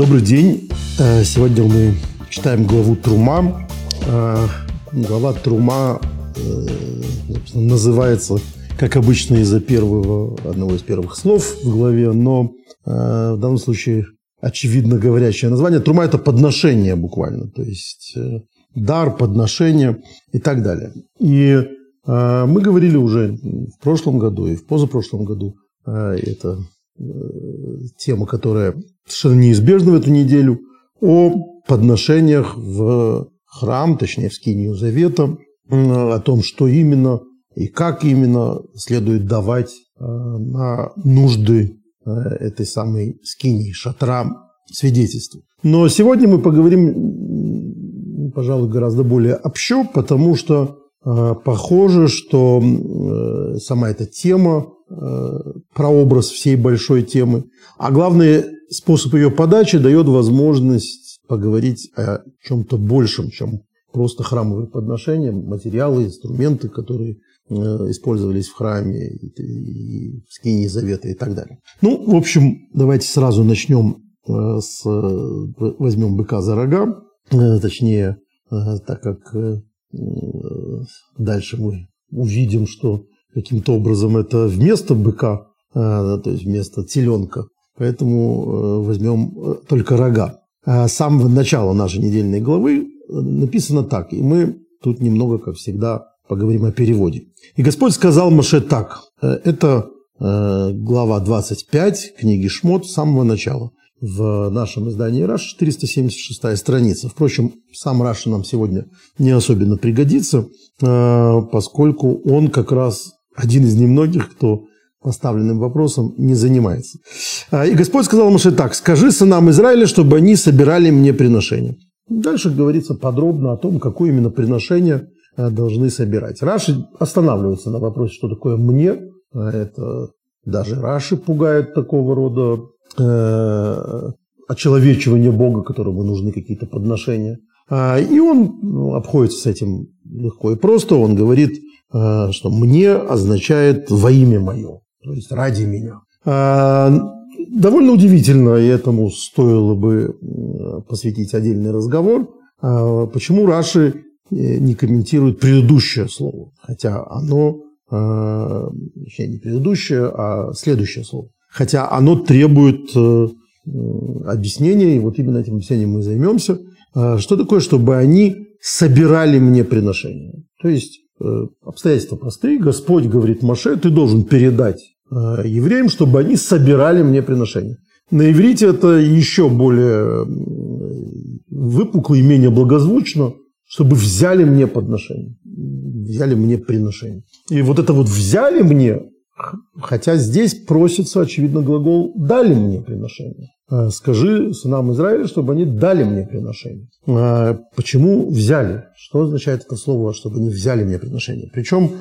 Добрый день. Э, сегодня мы читаем главу Трума. Э, глава Трума э, называется, как обычно, из-за первого, одного из первых слов в главе, но в данном случае очевидно говорящее название. Трума – это подношение буквально, то есть дар, подношение и так далее. И мы говорили уже в прошлом году и в позапрошлом году, это тема, которая совершенно неизбежна в эту неделю, о подношениях в храм, точнее в скинию Завета, о том, что именно и как именно следует давать э, на нужды э, этой самой скинии, шатра, свидетельства. Но сегодня мы поговорим, пожалуй, гораздо более общо, потому что э, похоже, что сама эта тема, прообраз всей большой темы, а главное, способ ее подачи дает возможность поговорить о чем-то большем, чем просто храмовые подношения, материалы, инструменты, которые э, использовались в храме, и в скинии завета и так далее. Ну, в общем, давайте сразу начнем э, с... Возьмем быка за рога, э, точнее, так как дальше мы увидим, что каким-то образом это вместо быка, то есть вместо теленка, поэтому возьмем только рога. А с самого начала нашей недельной главы написано так, и мы тут немного, как всегда, поговорим о переводе. «И Господь сказал Маше так». Э, это э, глава 25 книги Шмот с самого начала. В нашем издании Раш 476 страница. Впрочем, сам Раш нам сегодня не особенно пригодится, э, поскольку он как раз один из немногих, кто поставленным вопросом не занимается. И Господь сказал Маше так, «Скажи сынам Израиля, чтобы они собирали мне приношения». Дальше говорится подробно о том, какое именно приношение э, должны собирать. Раши останавливается на вопросе, что такое «мне». А это даже Раши пугает такого рода э, очеловечивание Бога, которому нужны какие-то подношения. А, и он ну, обходится с этим легко и просто. Он говорит, э, что «мне» означает «во имя мое», то есть «ради меня». А, довольно удивительно, и этому стоило бы посвятить отдельный разговор, а, почему Раши э, не комментирует предыдущее слово, хотя оно, а, не предыдущее, а следующее слово, хотя оно требует э, объяснения, и вот именно этим объяснением мы займемся. А, что такое, чтобы они собирали мне приношения? То есть э, обстоятельства простые. Господь говорит Маше, ты должен передать Э, евреям, чтобы они собирали мне приношения. На иврите это еще более выпукло и менее благозвучно, чтобы взяли мне подношение, взяли мне приношение. И вот это вот взяли мне, хотя здесь просится, очевидно, глагол «дали мне приношение». Э, Скажи сынам Израиля, чтобы они дали мне приношение. Э, почему взяли? Что означает это слово, чтобы они взяли мне приношение? Причем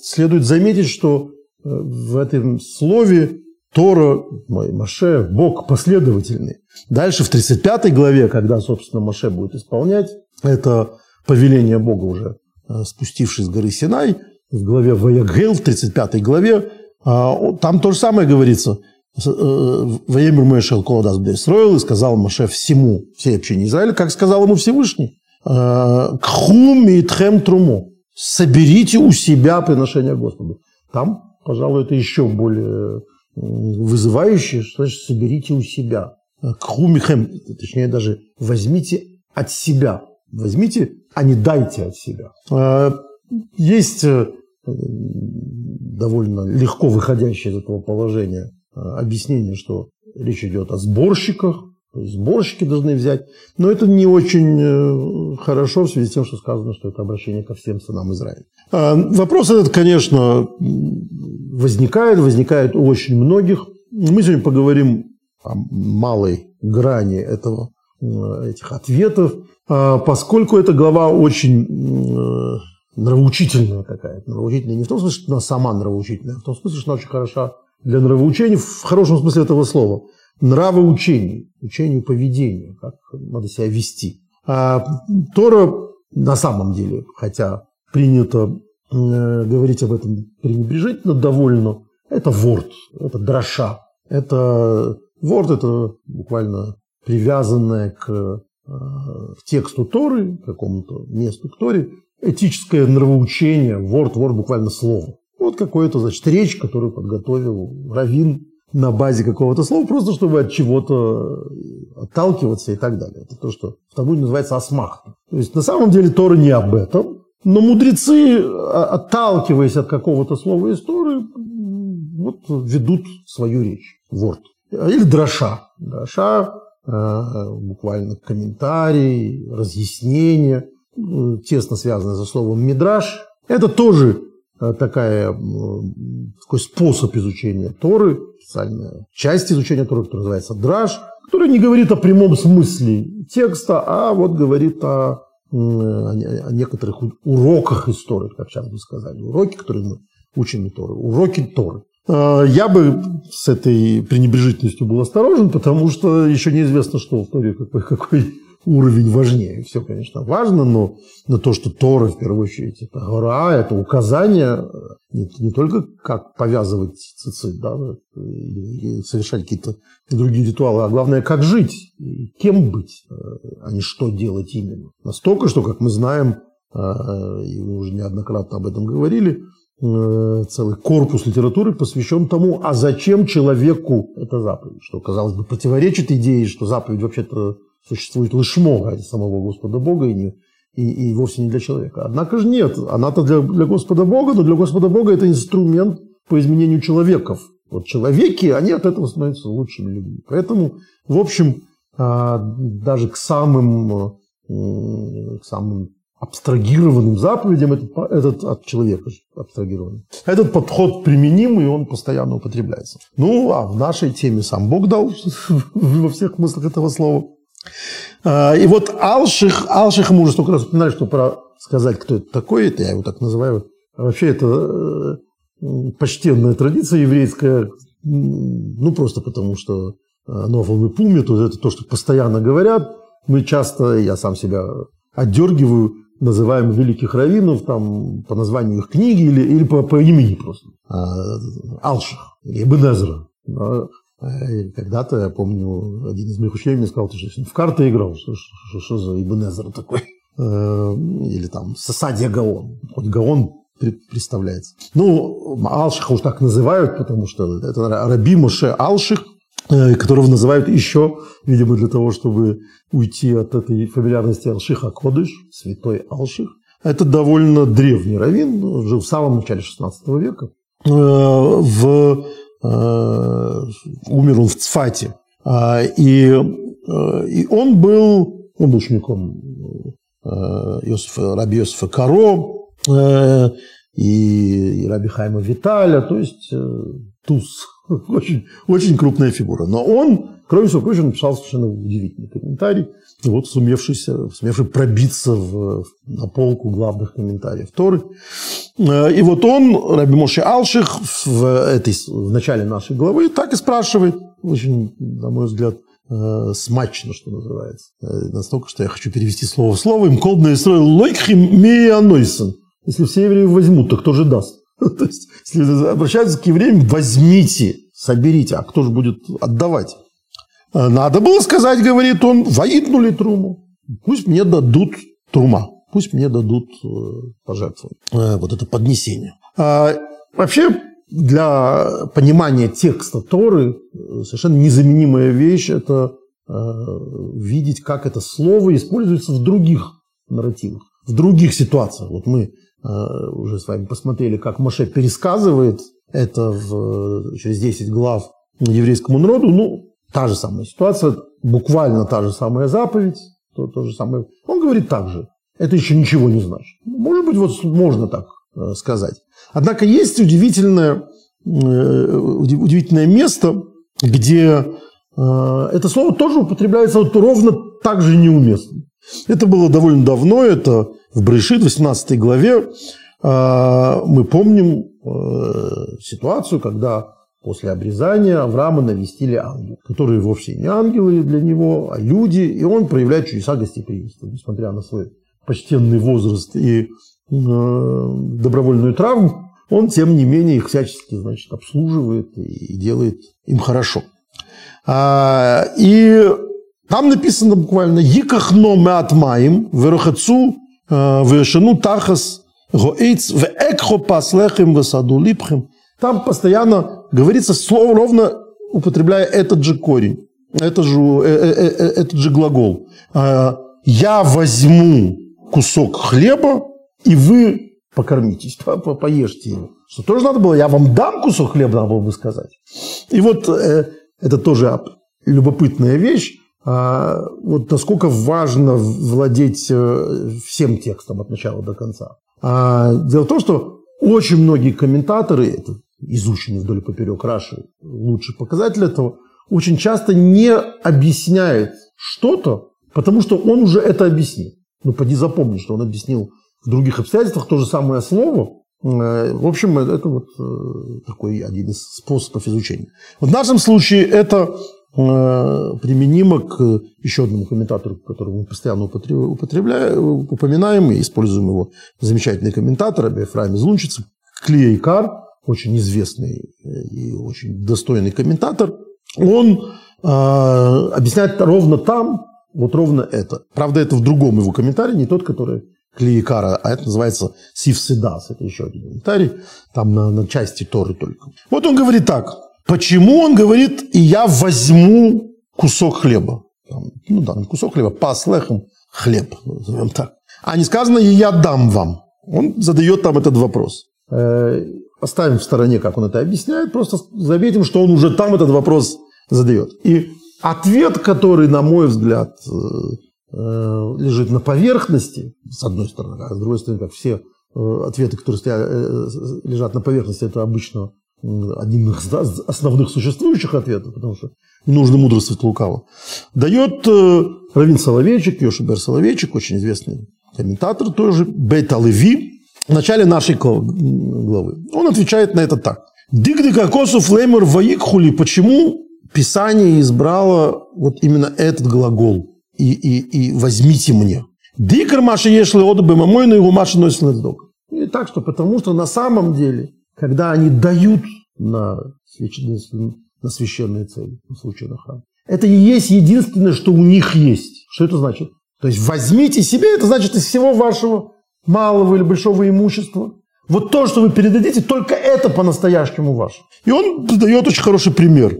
следует заметить, что в этом слове Тора, Маше, Бог последовательный. Дальше в 35 главе, когда, собственно, Маше будет исполнять, это повеление Бога уже э, спустившись с горы Синай, в главе Ваягел, в 35 главе, там то же самое говорится. Э, Ваемир Мэшел Колодас строил и сказал Маше всему, всей общине Израиля, как сказал ему Всевышний. «Э, Кхум и тхем труму. Соберите у себя приношение Господу. Там пожалуй, это еще более вызывающее, что значит соберите у себя. Кхумихем, точнее даже возьмите от себя. Возьмите, а не дайте от себя. Есть э, довольно легко выходящее из этого положения э, объяснение, что речь идет о сборщиках, то есть сборщики должны взять. Но это не очень э, хорошо в связи с тем, что сказано, что это обращение ко всем сынам Израиля. А, вопрос этот, конечно, возникает, возникает у очень многих. Мы сегодня поговорим о малой грани этого, э, этих ответов, а, поскольку эта глава очень э, нравоучительная какая-то. Нравоучительная не в том смысле, что она сама нравоучительная, а в том смысле, что она очень хороша для нравоучения в хорошем смысле этого слова – нравоучений, учению поведения, как надо себя вести. А Тора на самом деле, хотя принято э, говорить об этом пренебрежительно довольно, это ворд, это дроша. Это ворд, это буквально привязанное к э, тексту Торы, к какому-то месту к Торе, этическое нравоучение, ворд, ворд буквально слово. Вот какое-то, значит, речь, которую подготовил Равин на базе какого-то слова, просто чтобы от чего-то отталкиваться и так далее. Это то, что в Талмуде называется асмахта. То есть на самом деле Тора не об этом, но мудрецы, а, отталкиваясь от какого-то слова из Торы, вот ведут свою речь. Вот. Или дроша. Дроша, э, буквально комментарий, разъяснение, тесно связанное со словом мидраж. Это тоже Э, такая, такой способ изучения Торы, специальная часть изучения Торы, которая называется драж, которая не говорит о прямом смысле текста, а вот говорит о, о некоторых уроках истории, как сейчас бы сказали. Уроки, которые мы учим Торы. Уроки Торы. Э, я бы с этой пренебрежительностью был осторожен, потому что еще неизвестно, что в Торе какой, какой уровень важнее. Все, конечно, важно, но, но то, что Тора, в первую очередь, это гора, это указание э, не, не только как повязывать цицит, да, совершать какие-то другие ритуалы, а главное, как жить, кем быть, э, а не что делать именно. Настолько, что, как мы знаем, э, и мы уже неоднократно об этом говорили, целый корпус литературы посвящен тому, а зачем человеку эта заповедь, что, казалось бы, противоречит идее, что заповедь вообще-то существует лишмо ради самого Господа Бога и, не, и, и вовсе не для человека. Однако же нет, она-то для, для Господа Бога, но для Господа Бога это инструмент по изменению человеков. Вот человеки, они от этого становятся лучшими людьми. Поэтому, в общем, а, даже к самым, к самым абстрагированным заповедям этот, этот от человека абстрагированный. Этот подход применим, и он постоянно употребляется. Ну, а в нашей теме сам Бог дал во всех смыслах этого слова. А, и вот Алших, Алших мы уже столько раз упоминали, что пора сказать, кто это такой, это я его так называю. Вообще это э, почтенная традиция еврейская, ну просто потому что Новом и Пуме, то это то, что постоянно говорят. Мы часто, я сам себя отдергиваю, называем великих раввинов там, по названию их книги или, или по, по имени просто. А, Алших, Ибн Эзра. Когда-то, я помню, один из моих учителей мне сказал, ты что, в карты играл? Что, что, что за Ибн такой? Э, или там Сасадия Гаон. Хоть Гаон представляется. Ну, Алшиха уж так называют, потому что это Раби Моше Алших, э, которого называют еще, видимо, для того, чтобы уйти от этой фамильярности Алшиха Кодыш, святой Алших. Это довольно древний раввин, жил в самом начале XVI века. В Э, умер он в Цфате. А, и, э, и он был, он был учеником э, Иосифа, Раби Иосифа Каро и, и Раби Хайма Виталя, то есть Туз, очень, очень крупная фигура. Но он, кроме всего прочего, написал совершенно удивительный комментарий, вот сумевшийся, сумевший пробиться в, на полку главных комментариев Торы. И вот он, Раби Моше Алших, в, этой, в начале нашей главы так и спрашивает, очень, на мой взгляд, э, смачно, что называется. Э, настолько, что я хочу перевести слово в слово. Им колбный строил лойкхим меянойсен. Если все евреи возьмут, то кто же даст? То есть, если обращаются к евреям, возьмите, соберите. А кто же будет отдавать? Э, надо было сказать, говорит он, воитнули труму. Пусть мне дадут трума. Пусть мне дадут э, пожертвовать. Э, вот это поднесение. А, вообще, для понимания текста Торы совершенно незаменимая вещь – это видеть, как это слово используется в других нарративах, в других ситуациях. Вот мы Э, уже с вами посмотрели, как Моше пересказывает это в, через 10 глав еврейскому народу. Ну, та же самая ситуация, буквально та же самая заповедь, то, то же самое. Он говорит так же. Это еще ничего не значит. Может быть, вот можно так э, сказать. Однако есть удивительное, э, удивительное место, где это слово тоже употребляется вот ровно так же неуместно. Это было довольно давно, это в Брешит, 18 главе. А, мы помним э, ситуацию, когда после обрезания Авраама навестили ангелы, которые вовсе не ангелы для него, а люди, и он проявляет чудеса гостеприимства, несмотря на свой почтенный возраст и э, добровольную травму, он, тем не менее, их всячески, значит, обслуживает и делает им хорошо. А, и Там написано буквально «Йикахно меат маим, верохацу, вершану тахас, гоэйц, вэкхо паслехим, высаду липхим». Там постоянно говорится слово ровно употребляя этот же корень, это же, э, э, э, этот же глагол. «Я возьму кусок хлеба, и вы покормитесь, по -по поешьте его». Что тоже надо было, я вам дам кусок хлеба, надо было бы сказать. И вот это тоже любопытная вещь. А, вот насколько важно владеть всем текстом от начала до конца. А, дело в том, что очень многие комментаторы, это изученный вдоль и поперек Раши, лучший показатель этого, очень часто не объясняет что-то, потому что он уже это объяснил. Ну, поди запомни, что он объяснил в других обстоятельствах то же самое слово. Э, в общем, это вот э, такой один из способов изучения. В нашем случае это э, применимо к еще одному комментатору, которого мы постоянно употребляем, упоминаем и используем его замечательный комментатор Абиефраим из Лунчицы, Клия Икар, очень известный и очень достойный комментатор, он э, объясняет ровно там, вот ровно это. Правда, это в другом его комментарии, не тот, который Клиекара, а это называется Сивседас. Это еще один комментарий, там на, на части Торы только. Вот он говорит так. Почему он говорит, и я возьму кусок хлеба? Ну да, кусок хлеба, паслехом хлеб, назовем так. А не сказано, и я дам вам. Он задает там этот вопрос. Э, оставим в стороне, как он это объясняет, просто заметим, что он уже там этот вопрос задает. И ответ, который, на мой взгляд, э, э, лежит на поверхности, с одной стороны, а с другой стороны, как все ответы, которые стоят, лежат на поверхности, это обычно один из основных существующих ответов, потому что не нужно мудрствовать лукаво, дает Равин Соловейчик, Йошибер Соловейчик, очень известный комментатор тоже, Бейт Алеви, в начале нашей главы. Он отвечает на это так. Дигдика косов леймер ваикхули. Почему Писание избрало вот именно этот глагол? И, и, и возьмите мне. Дикр маши ешли одобы мамой, но его маши носит. И так что, потому что на самом деле, когда они дают на, на священные цели, в случае на храм, это и есть единственное, что у них есть. Что это значит? То есть возьмите себе, это значит из всего вашего малого или большого имущества. Вот то, что вы передадите, только это по-настоящему ваше. И он дает очень хороший пример.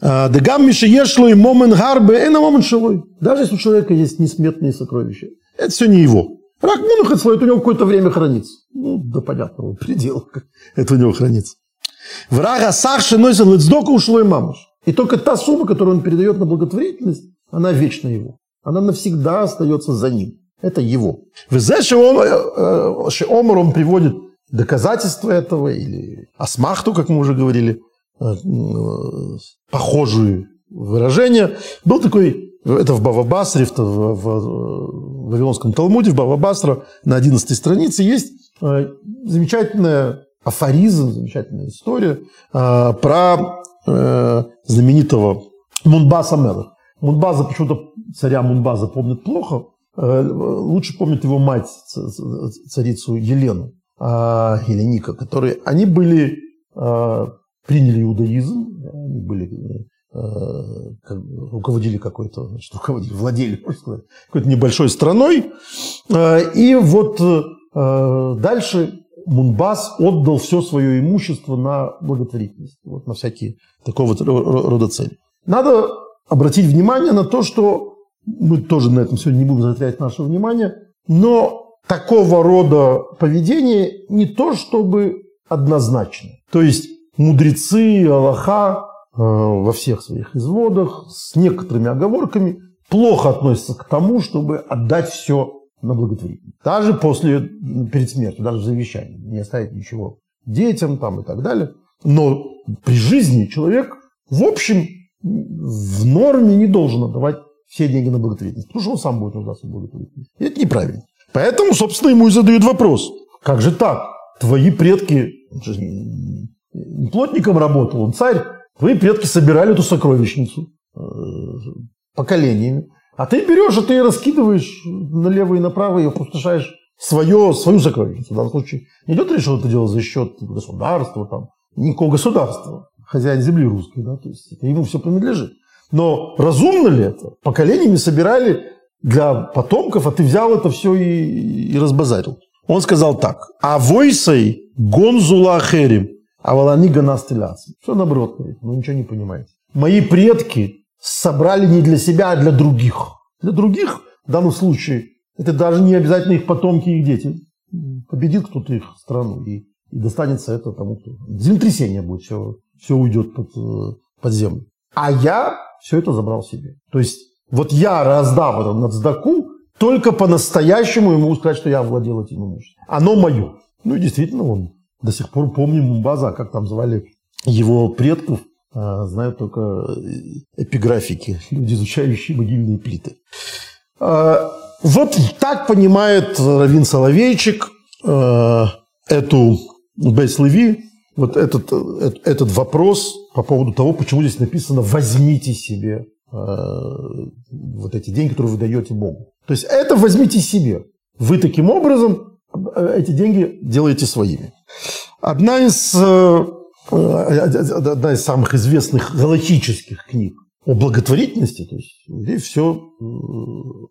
А, Дегам Мишеешло и Момен Гарбе, и на Момен Шилой. Даже если у человека есть несметные сокровища, это все не его. Рак Мунахат это у него какое-то время хранится. Ну, до понятного предела, это у него хранится. Врага Сарши носит лицдока ушло и мамаш. И только та сумма, которую он передает на благотворительность, она вечно его. Она навсегда остается за ним. Это его. В Омар он приводит доказательства этого или асмахту, как мы уже говорили, э, э, похожие выражения. Был такой, это в Бавабасре, в, в, в Вавилонском Талмуде, в Бавабасра на 11 странице есть э, замечательная афоризм, замечательная история про знаменитого Мунбаса Мелах. Мунбаза почему-то царя Мунбаза помнит плохо, Э, лучше помнит его мать, царицу Елену, а, или Ника, которые, они были, приняли иудаизм, они были, э, руководили какой-то, значит, руководили, владели, можно сказать, какой-то небольшой страной. Э, и вот дальше Мунбас отдал все свое имущество на благотворительность, вот на всякие такого рода цели. Надо обратить внимание на то, что мы тоже на этом сегодня не будем заострять наше внимание, но такого рода поведение не то чтобы однозначно. То есть мудрецы, Аллаха э, во всех своих изводах с некоторыми оговорками плохо относятся к тому, чтобы отдать все на благотворительность. Даже после, перед смертью, даже в завещании. Не оставить ничего детям там и так далее. Но при жизни человек, в общем, в норме не должен отдавать все деньги на благотворительность, потому что он сам будет нуждаться в благотворительности. И это неправильно. Поэтому, собственно, ему и задают вопрос. Как же так? Твои предки, он же не плотником работал, он царь, твои предки собирали эту сокровищницу э, поколениями. А ты берешь, а ты раскидываешь налево и направо и опустошаешь свое, свою сокровищницу. В данном случае не идет речь, что это дело за счет государства, там, никакого государства, хозяин земли русский, да, то есть это ему все принадлежит. Но разумно ли это? Поколениями собирали для потомков, а ты взял это все и, и разбазарил. Он сказал так. А войсой гонзула херим, а валани ганастыляцем. Все наоборот вы ничего не понимаете. Мои предки собрали не для себя, а для других. Для других в данном случае это даже не обязательно их потомки их дети. Победит кто-то их страну и, и достанется это тому, кто... Землетрясение будет, все, все уйдет под, э, под землю. А я все это забрал себе. То есть вот я раздав это на цдаку, только по-настоящему ему сказать, что я владел этим имуществом. Оно мое. Ну и действительно, он до сих пор помнит Мумбаза, как там звали его предков, а, знают только эпиграфики, люди, изучающие могильные плиты. А, вот так понимает Равин Соловейчик а, эту Бейс Леви, вот этот, этот вопрос по поводу того, почему здесь написано «возьмите себе вот эти деньги, которые вы даете Богу». То есть это возьмите себе. Вы таким образом эти деньги делаете своими. Одна из Э, одна из самых известных галактических книг о благотворительности, то есть здесь все э,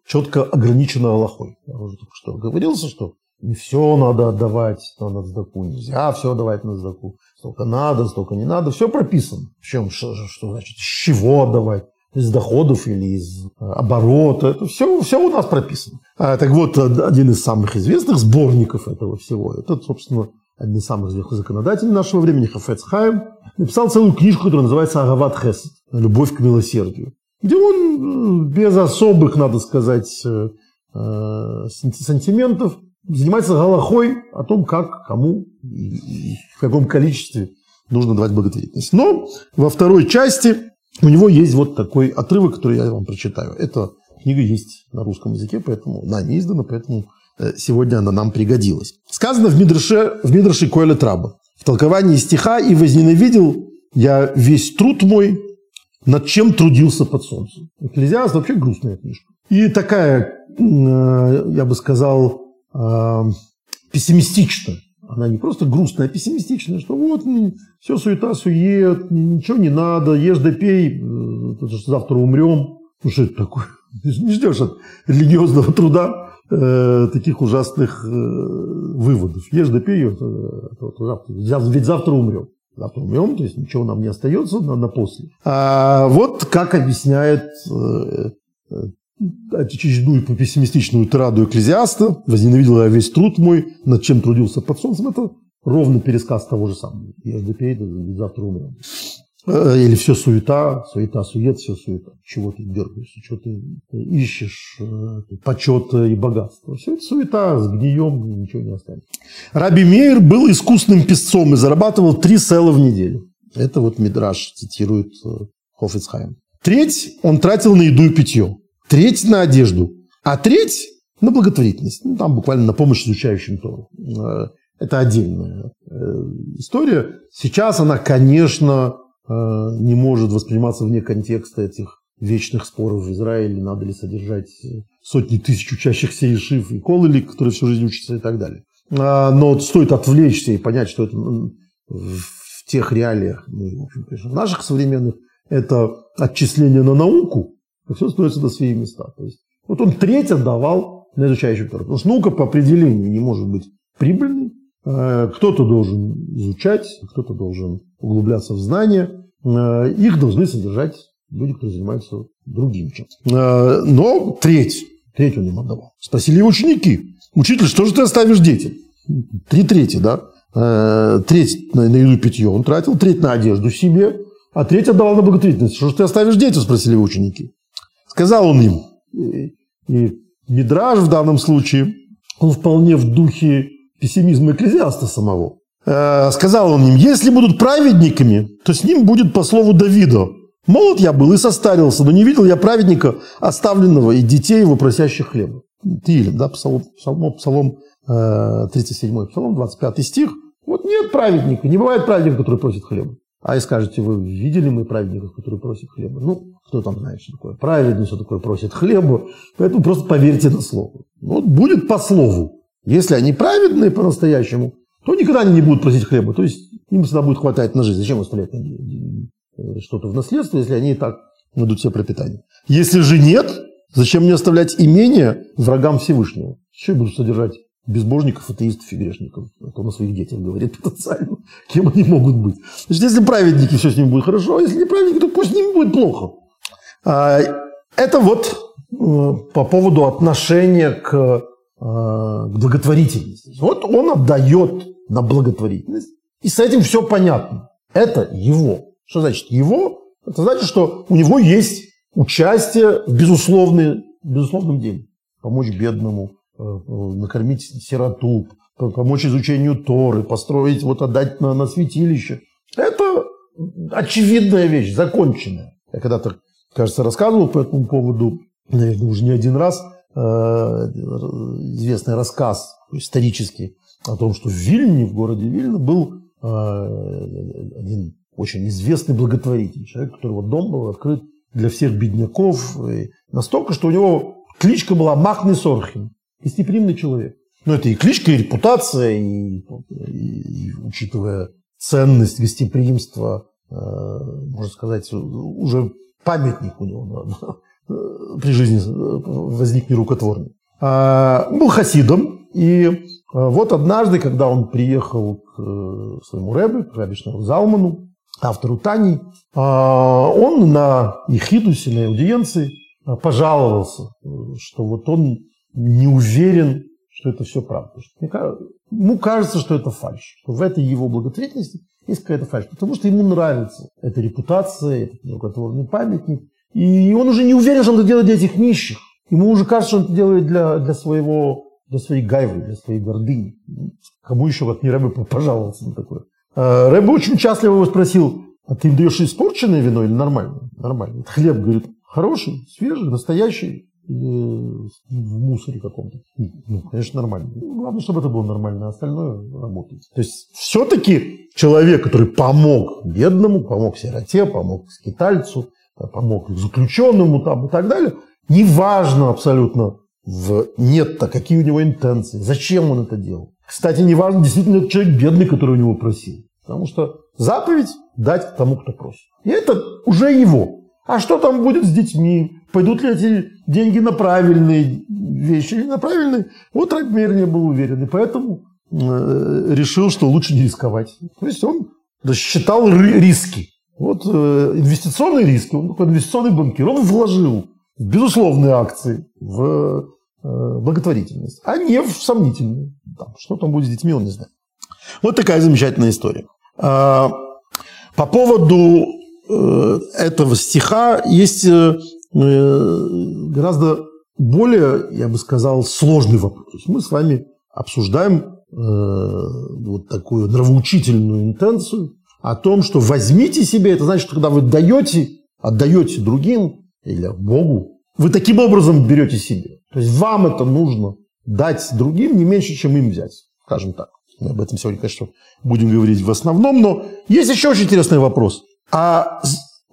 четко ограничено Аллахой. Я уже только что говорился, что не все надо отдавать на сдаку, нельзя все отдавать на сдаку. Столько надо, столько не надо. Все прописано. В чем, что, что значит, с чего отдавать из доходов или из э, оборота. Это все, все у нас прописано. А, так вот, один из самых известных сборников этого всего, это, собственно, один из самых известных законодателей нашего времени, Хафец Хайм, написал целую книжку, которая называется «Агават Хесед» – «Любовь к милосердию», где он без особых, надо сказать, э, э, сантиментов занимается галахой о том, как, кому и в каком количестве нужно давать благотворительность. Но во второй части у него есть вот такой отрывок, который я вам прочитаю. Эта книга есть на русском языке, поэтому она не издана, поэтому Э, сегодня она нам пригодилась. Сказано в Мидрше, в Мидрше Коэля Траба. В толковании стиха «И возненавидел я весь труд мой, над чем трудился под солнцем». Экклезиаст вообще грустная книжка. И такая, э, я бы сказал, э, пессимистичная. Она не просто грустная, а пессимистичная, что вот все суета, сует, ничего не надо, ешь да пей, завтра умрем. Ну что это такое? Не ждешь от религиозного труда э, таких ужасных э, выводов. Ешь да пей, э, ведь завтра умрем. Завтра умрем, то есть ничего нам не остается на, на после. А вот как объясняет э, очередную пессимистичную тираду экклезиаста, возненавидел я весь труд мой, над чем трудился под солнцем, это ровно пересказ того же самого. Ешь да завтра умрем. Э, или все суета, суета, сует, все суета. Чего ты дергаешься, что ты ищешь э, почета и богатства. Все это суета, с гнием ничего не останется. Раби Мейер был искусным песцом и зарабатывал три села в неделю. Это вот Мидраш цитирует э, Хофицхайм. Треть он тратил на еду и питье. Треть на одежду. А треть на благотворительность. Ну, там буквально на помощь изучающим Тору. Это отдельная история. Сейчас она, конечно, Э, не может восприниматься вне контекста этих вечных споров в Израиле, надо ли содержать э, сотни тысяч учащихся Ишив и Колыли, которые всю жизнь учатся и так далее. А, но стоит отвлечься и понять, что это в тех реалиях, ну, в общем, конечно, наших современных, это отчисление на науку, и все строится на свои места. То есть, вот он треть отдавал на изучающий Тору. Потому что наука по определению не может быть прибыльной, Э, кто-то должен изучать, кто-то должен углубляться в знания. Э, их должны содержать люди, которые занимаются другим чем. Э, но треть, треть он им отдавал. Спросили его ученики. Учитель, что же ты оставишь детям? Три трети, да? Треть на, еду питье он тратил, треть на одежду себе, а треть отдавал на благотворительность. Что же ты оставишь детям? Спросили его ученики. Сказал он им. И Мидраж в данном случае, он вполне в духе пессимизма экклезиаста самого. Э, сказал он им, если будут праведниками, то с ним будет по слову Давида. Молод я был и состарился, но не видел я праведника, оставленного и детей его просящих хлеба. Тилем, да, псалом, псалом, псалом 37, э, псалом 25 стих. Вот нет праведника, не бывает праведника, который просит хлеба. А и скажете, вы видели мы праведников, которые просят хлеба? Ну, кто там знает, что такое праведник, что такое просит хлеба. Поэтому просто поверьте на слово. Вот будет по слову. Если они праведные по-настоящему, то никогда они не будут просить хлеба. То есть им всегда будет хватать на жизнь. Зачем оставлять э, что-то в наследство, если они и так найдут себе пропитание. Если же нет, зачем мне оставлять имение врагам Всевышнего? Еще я буду содержать безбожников, атеистов и грешников. Это он о своих детях говорит потенциально. Кем они могут быть? Значит, если праведники, все с ними будет хорошо, а если не праведники, то пусть с ними будет плохо. А, это вот э, по поводу отношения к, э, к благотворительности. Вот он отдает на благотворительность, и с этим все понятно. Это его. Что значит его? Это значит, что у него есть участие в безусловной, безусловном деле. Помочь бедному, Э, накормить сироту, помочь изучению Торы, построить, вот отдать на, на святилище. Это очевидная вещь, законченная. Я когда-то, кажется, рассказывал по этому поводу, наверное, уже не один раз, э, известный рассказ исторический о том, что в Вильне, в городе Вильна, был э, один очень известный благотворитель, человек, у которого дом был открыт для всех бедняков, и настолько, что у него кличка была Махный Сорхин. Гостеприимный человек. Но это и кличка, и репутация, и, и, и учитывая ценность гостеприимства, э, можно сказать, уже памятник у него при жизни возник нерукотворный. А, был хасидом, и э, вот однажды, когда он приехал к э, своему рэбе, к Рабишному Залману, автору Тани, а, он на Ехидусе, на аудиенции пожаловался, что вот он не уверен, что это все правда. Ему кажется, что это фальш. Что в этой его благотворительности есть какая-то фальш. Потому что ему нравится эта репутация, этот рукотворный памятник. И он уже не уверен, что он это делает для этих нищих. Ему уже кажется, что он это делает для, для своего для своей гайвы, для своей гордыни. Кому еще вот не Рэбе пожаловаться на такое? А Рэбе очень счастливо его спросил, а ты им даешь испорченное вино или нормальное? Нормальное. Хлеб, говорит, хороший, свежий, настоящий или в мусоре каком-то. Ну, конечно, нормально. Ну, главное, чтобы это было нормально, а остальное работает. То есть все-таки человек, который помог бедному, помог сироте, помог скитальцу, помог заключенному там и так далее, неважно абсолютно в нет-то, какие у него интенции, зачем он это делал. Кстати, неважно, действительно, это человек бедный, который у него просил. Потому что заповедь дать тому, кто просит. И это уже его. А что там будет с детьми? Пойдут ли эти деньги на правильные вещи или на правильные? Вот Рабмир не был уверен. И поэтому э, решил, что лучше не рисковать. То есть он считал риски. Вот э, инвестиционные риски, он такой инвестиционный банкир, он вложил в безусловные акции, в э, благотворительность, а не в сомнительные. Там, что там будет с детьми, он не знает. Вот такая замечательная история. А, по поводу Э, этого стиха есть гораздо более, я бы сказал, сложный вопрос. Мы с вами обсуждаем вот такую нравоучительную интенцию о том, что возьмите себе, это значит, когда вы даете, отдаете другим или Богу, вы таким образом берете себе. То есть вам это нужно дать другим не меньше, чем им взять, скажем так. Мы об этом сегодня, конечно, будем говорить в основном, но есть еще очень интересный вопрос – а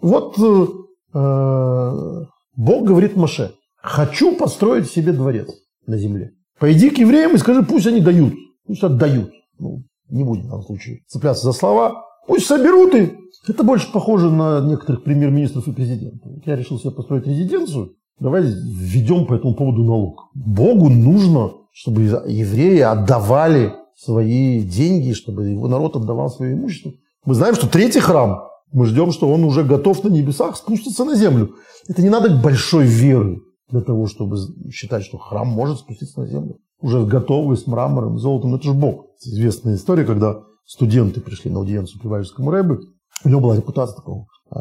вот э, э, Бог говорит Маше, хочу построить себе дворец на земле. Пойди к евреям и скажи, пусть они дают, пусть отдают. Ну, не будем в данном случае цепляться за слова. Пусть соберут и... Это больше похоже на некоторых премьер-министров и президентов. Я решил себе построить резиденцию, давай введем по этому поводу налог. Богу нужно, чтобы евреи отдавали свои деньги, чтобы его народ отдавал свое имущество. Мы знаем, что третий храм мы ждем, что он уже готов на небесах спуститься на землю. Это не надо большой веры для того, чтобы считать, что храм может спуститься на землю. Уже готовый, с мрамором, золотом. Это же Бог. Известная история, когда студенты пришли на аудиенцию к Ивальскому рэбе. У него была репутация такого э,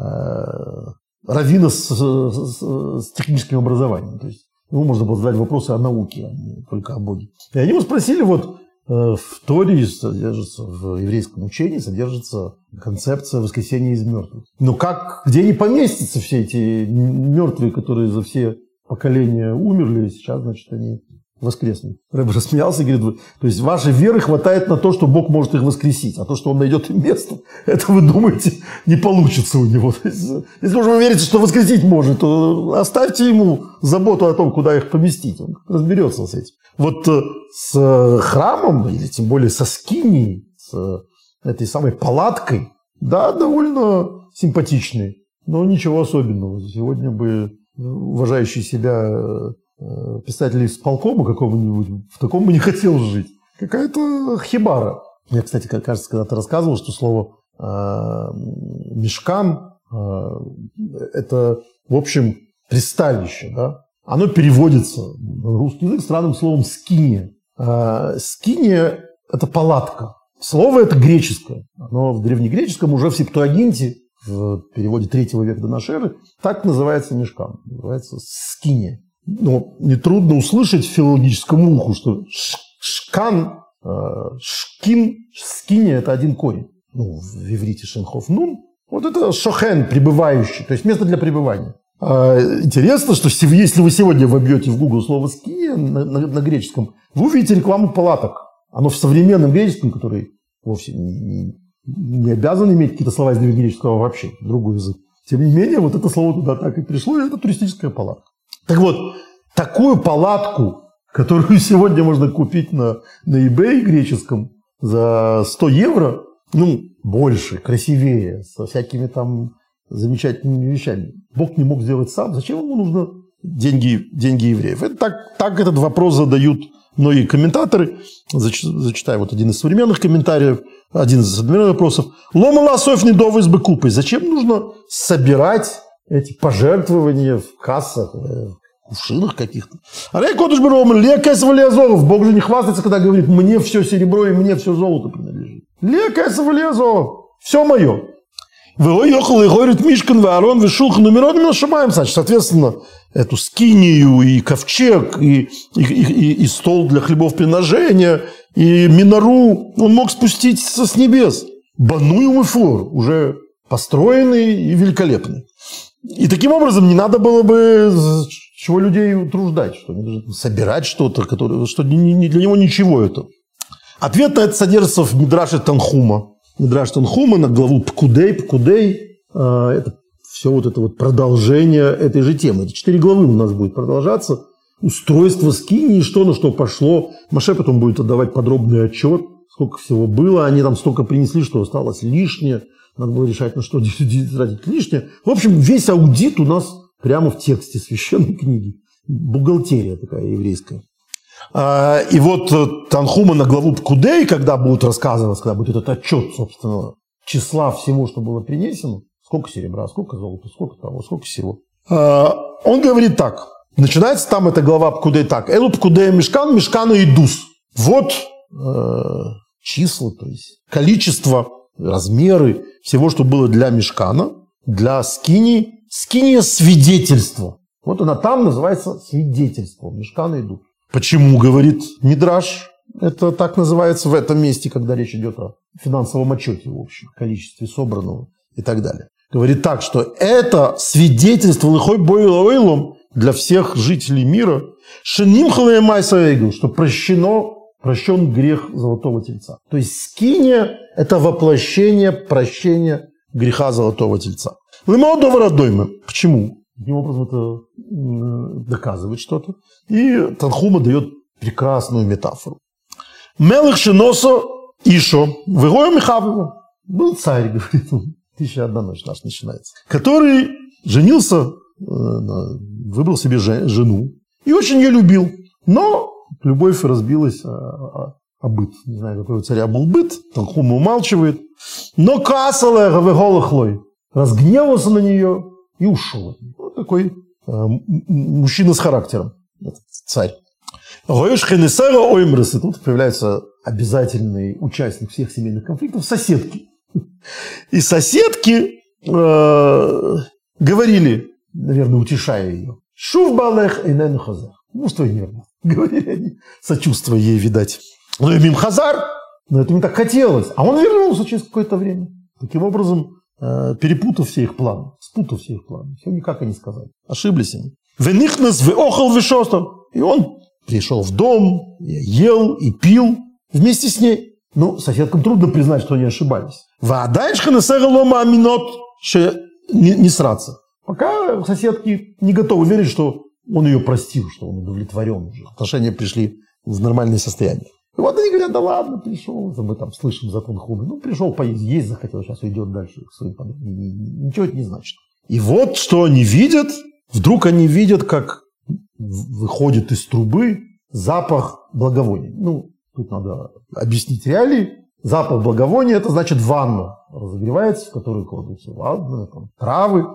равина с, с, с техническим образованием. То есть ему можно было задать вопросы о науке, а не только о Боге. И они его спросили, вот Э, в Торе содержится, в еврейском учении содержится концепция воскресения из мертвых. Но как, где не поместятся все эти мертвые, которые за все поколения умерли, сейчас, значит, они воскреснут. Рэб рассмеялся и говорит, то есть вашей веры хватает на то, что Бог может их воскресить, а то, что Он найдет им место, это вы думаете, не получится у него. Есть, если уж вы верите, что воскресить может, то оставьте ему заботу о том, куда их поместить. Он разберется с этим. Вот э, с э, храмом, или тем более со скинией, с этой самой палаткой, да, довольно симпатичный но ничего особенного. Сегодня бы уважающий себя э, писатель из полкома какого-нибудь в таком бы не хотел жить. Какая-то хибара. Я, кстати, кажется, когда-то рассказывал, что слово э, мешкан э, это, в общем, приставище, да? Оно переводится на русский язык странным словом скиния. Скиния – это палатка. Слово это греческое. Оно в древнегреческом уже в Септуагинте, в переводе третьего века до нашей эры, так называется мешкан. Называется скиния. Но нетрудно услышать в филологическом уху, что шкан, э, шкин, скиния – это один корень. Ну, в иврите шенхов нун. Вот это шохен, пребывающий, то есть место для пребывания. А интересно, что если вы сегодня вобьете в Google слово скиния на, на, на греческом, вы увидите рекламу палаток. Оно в современном греческом, который вовсе не, не обязан иметь какие-то слова из древнегреческого вообще, другой язык. Тем не менее, вот это слово туда так и пришло, и это туристическая палатка. Так вот, такую палатку, которую сегодня можно купить на, на eBay греческом за 100 евро, ну, больше, красивее, со всякими там замечательными вещами. Бог не мог сделать сам. Зачем ему нужно деньги, деньги евреев? Это так, так этот вопрос задают многие комментаторы, зачитаю вот один из современных комментариев, один из современных вопросов. Лома лосов недовый с быкупой. Зачем нужно собирать эти пожертвования в кассах, э, кувшинах каких-то? А Рей Кодыш Бером, Лекайс Валиазоров. Бог же не хвастается, когда говорит, мне все серебро и мне все золото принадлежит. Лекайс Валиазоров. Все мое. Вы ехал и говорит Мишкан, Ваарон, Вишулхан, Умирон, Нашамаем, значит, соответственно, эту скинию и ковчег, и, и, и, и стол для хлебов приношения, и минору он мог спустить с небес. Бануем и флор, уже построенный и великолепный. И таким образом не надо было бы чего людей утруждать, что собирать что-то, которое, что для него ничего это. Ответ на это содержится в Мидраше Танхума. Мидраш Танхума на главу Пкудей. Пкудей а, – это все вот это вот продолжение этой же темы. Это четыре главы у нас будет продолжаться. Устройство скини, что на что пошло. Маше потом будет отдавать подробный отчет, сколько всего было. Они там столько принесли, что осталось лишнее. Надо было решать, на что тратить лишнее. В общем, весь аудит у нас прямо в тексте священной книги. Бухгалтерия такая еврейская. А, и вот э, Танхума на главу Пкудей, когда будут рассказываться, когда будет этот отчет, собственно, числа всего, что было принесено, сколько серебра, сколько золота, сколько того, сколько всего. А, он говорит так. Начинается там эта глава Пкудей так. Элу Пкудей Мешкан, Мешкана и Дус. Вот э, числа, то есть количество, размеры всего, что было для Мешкана, для Скини. Скиния свидетельство. Вот она там называется свидетельство. Мешкана и Дус. Почему, говорит Мидраш, это так называется в этом месте, когда речь идет о финансовом отчете в общем, количестве собранного и так далее. Говорит так, что это свидетельство лихой бойлойлом для всех жителей мира, шеним майса что прощено, прощен грех золотого тельца. То есть скиния – это воплощение прощения греха золотого тельца. Лымаодова Почему? Таким образом, это доказывает что-то. И Танхума дает прекрасную метафору. Мелых Шиносо Ишо, Вегоя Михавова. Был царь, говорит он, тысяча одна ночь наш начинается, который женился, э, выбрал себе жену и очень ее любил. Но любовь разбилась о, о, о быт. Не знаю, какой у царя был быт, Танхума умалчивает. Но Касале Гавеголахлой разгневался на нее и ушел. Вот такой э, мужчина с характером, царь. Гоюш Хенесера Оймрес. И тут появляется обязательный участник всех семейных конфликтов – соседки. И соседки э, говорили, наверное, утешая ее, «Шув балех и хазар». Ну, что нервно. Говорили они, сочувствуя ей, видать. Но им хазар, но это не так хотелось. А он вернулся через какое-то время. Таким образом, Э, перепутав все их планы, спутав все их планы. Все никак они сказали. Ошиблись они. Венихнес, веохал, вешостов. И он пришел в дом, ел и пил вместе с ней. Ну, соседкам трудно признать, что они ошибались. Лома аминот, не, не сраться. Пока соседки не готовы верить, что он ее простил, что он удовлетворен уже. Отношения пришли в нормальное состояние. И вот они говорят, да ладно, пришел, мы там слышим закон Хуны. Ну, пришел поесть, есть захотел, сейчас уйдет дальше. Ничего это не значит. И вот что они видят. Вдруг они видят, как выходит из трубы запах благовония. Ну, тут надо объяснить реалии. Запах благовония – это значит ванна разогревается, в которой кладутся ладно, там, травы.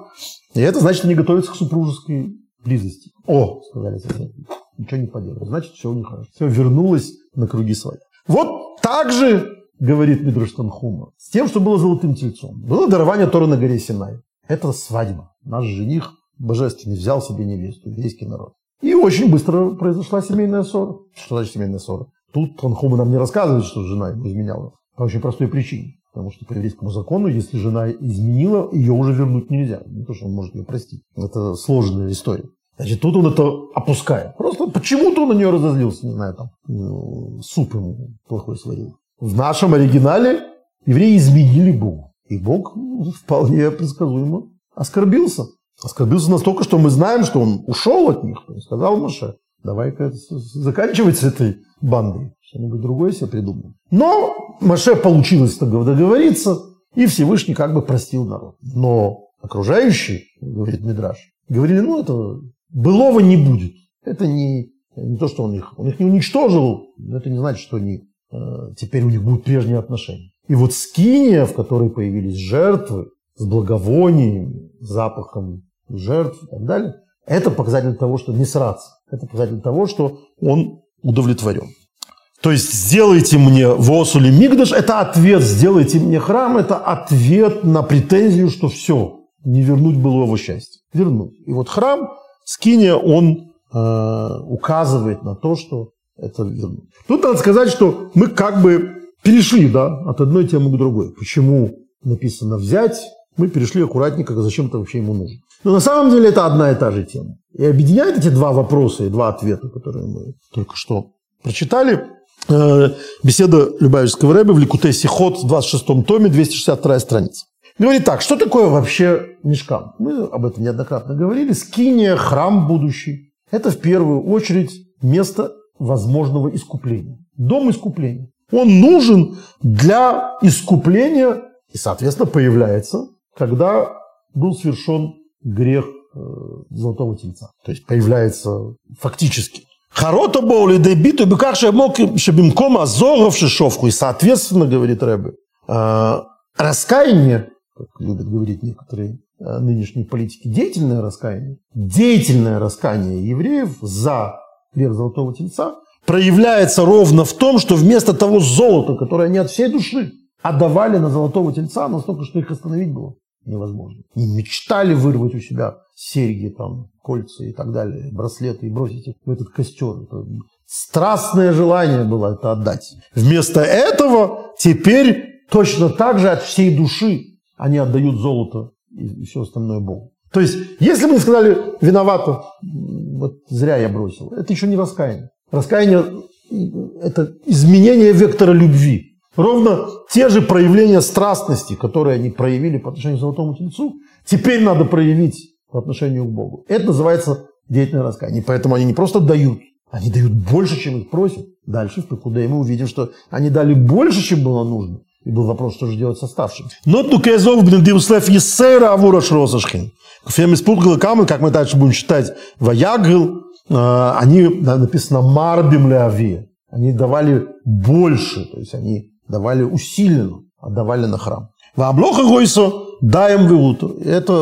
И это значит, они готовятся к супружеской близости. О, сказали соседи, ничего не поделаешь. Значит, все у них хорошо. Все вернулось на круги свои. Вот так же, говорит Мидраш Танхума, с тем, что было золотым тельцом. Было дарование Торы на горе Синай. Это свадьба. Наш жених божественный взял себе невесту, еврейский народ. И очень быстро произошла семейная ссора. Что значит семейная ссора? Тут Танхума нам не рассказывает, что жена ему изменяла. По очень простой причине. Потому что по еврейскому закону, если жена изменила, ее уже вернуть нельзя. Не то, что он может ее простить. Это сложная история. Значит, тут он это опускает. Просто почему-то он на нее разозлился, не знаю, там, ну, суп ему плохой сварил. В нашем оригинале евреи изменили Богу. И Бог ну, вполне предсказуемо оскорбился. Оскорбился настолько, что мы знаем, что он ушел от них. Он сказал Маше, давай-ка заканчивать с этой бандой. Что-нибудь другое себе придумаем. Но Маше получилось договориться, и Всевышний как бы простил народ. Но окружающие, говорит Мидраш, говорили, ну это былого не будет. Это не, не то, что он их, он их не уничтожил, это не значит, что они, э, теперь у них будут прежние отношения. И вот скиния, в которой появились жертвы, с благовониями, запахом жертв и так далее, это показатель того, что не сраться. Это показатель того, что он удовлетворен. То есть сделайте мне восу или мигдаш, это ответ, сделайте мне храм, это ответ на претензию, что все, не вернуть былого счастья. Вернуть. И вот храм, скиния, он э, указывает на то, что это вернуть. Тут надо сказать, что мы как бы перешли да, от одной темы к другой. Почему написано взять, мы перешли аккуратненько, зачем это вообще ему нужно. Но на самом деле это одна и та же тема. И объединяет эти два вопроса и два ответа, которые мы только что прочитали, э, беседа Любавичского Рэба в Ликуте Сихот в 26 томе, 262 страница. Говорит так, что такое вообще мешкам? Мы об этом неоднократно говорили. Скиния, храм будущий. Это в первую очередь место возможного искупления. Дом искупления. Он нужен для искупления и, соответственно, появляется, когда был совершен грех э, Золотого Тельца. То есть появляется фактически. Харота боули дебиту беках шемок шебимком азоров шишовку. И, соответственно, говорит Рэбе, э, раскаяние, как любят говорить некоторые э, нынешние политики, деятельное раскаяние, деятельное раскаяние евреев за грех Золотого Тельца проявляется ровно в том, что вместо того золота, которое они от всей души отдавали на Золотого Тельца, настолько, что их остановить было невозможно. Не мечтали вырвать у себя серьги, там, кольца и так далее, браслеты и бросить их в этот костер. Это страстное желание было это отдать. Вместо этого теперь точно так же от всей души они отдают золото и все остальное Богу. То есть, если бы не сказали виновато, вот зря я бросил, это еще не раскаяние. Раскаяние – это изменение вектора любви. Ровно те же проявления страстности, которые они проявили по отношению к Золотому Тельцу, теперь надо проявить по отношению к Богу. Это называется деятельное раскаяние. Поэтому они не просто дают, они дают больше, чем их просят. Дальше в Пекуде мы увидим, что они дали больше, чем было нужно. И был вопрос, что же делать с оставшимся. Но тукезов бнедиуслев есера авура шросашхин. Фем испутгал камы, как мы дальше будем читать, ваягрил, э, они, написано, марбим леави. Они давали больше, то есть они давали усиленно, отдавали на храм. Ваблоха Гойсо даем вилуту. Это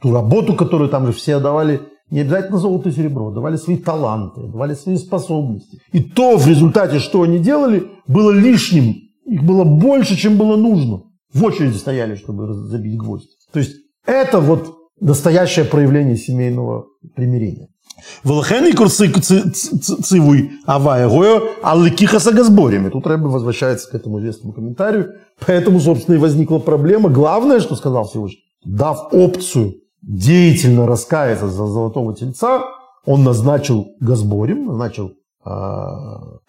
ту работу, которую там же все отдавали, не обязательно золото и серебро, давали свои таланты, давали свои способности. И то в результате, что они делали, было лишним. Их было больше, чем было нужно. В очереди стояли, чтобы забить гвоздь. То есть это вот настоящее проявление семейного примирения. Волхен и цивуй авая гоя алликиха сагазборями. Тут Рэбе возвращается к этому известному комментарию. Поэтому, собственно, и возникла проблема. Главное, что сказал Всевышний, дав опцию деятельно раскаяться за золотого тельца, он назначил газборем, назначил э,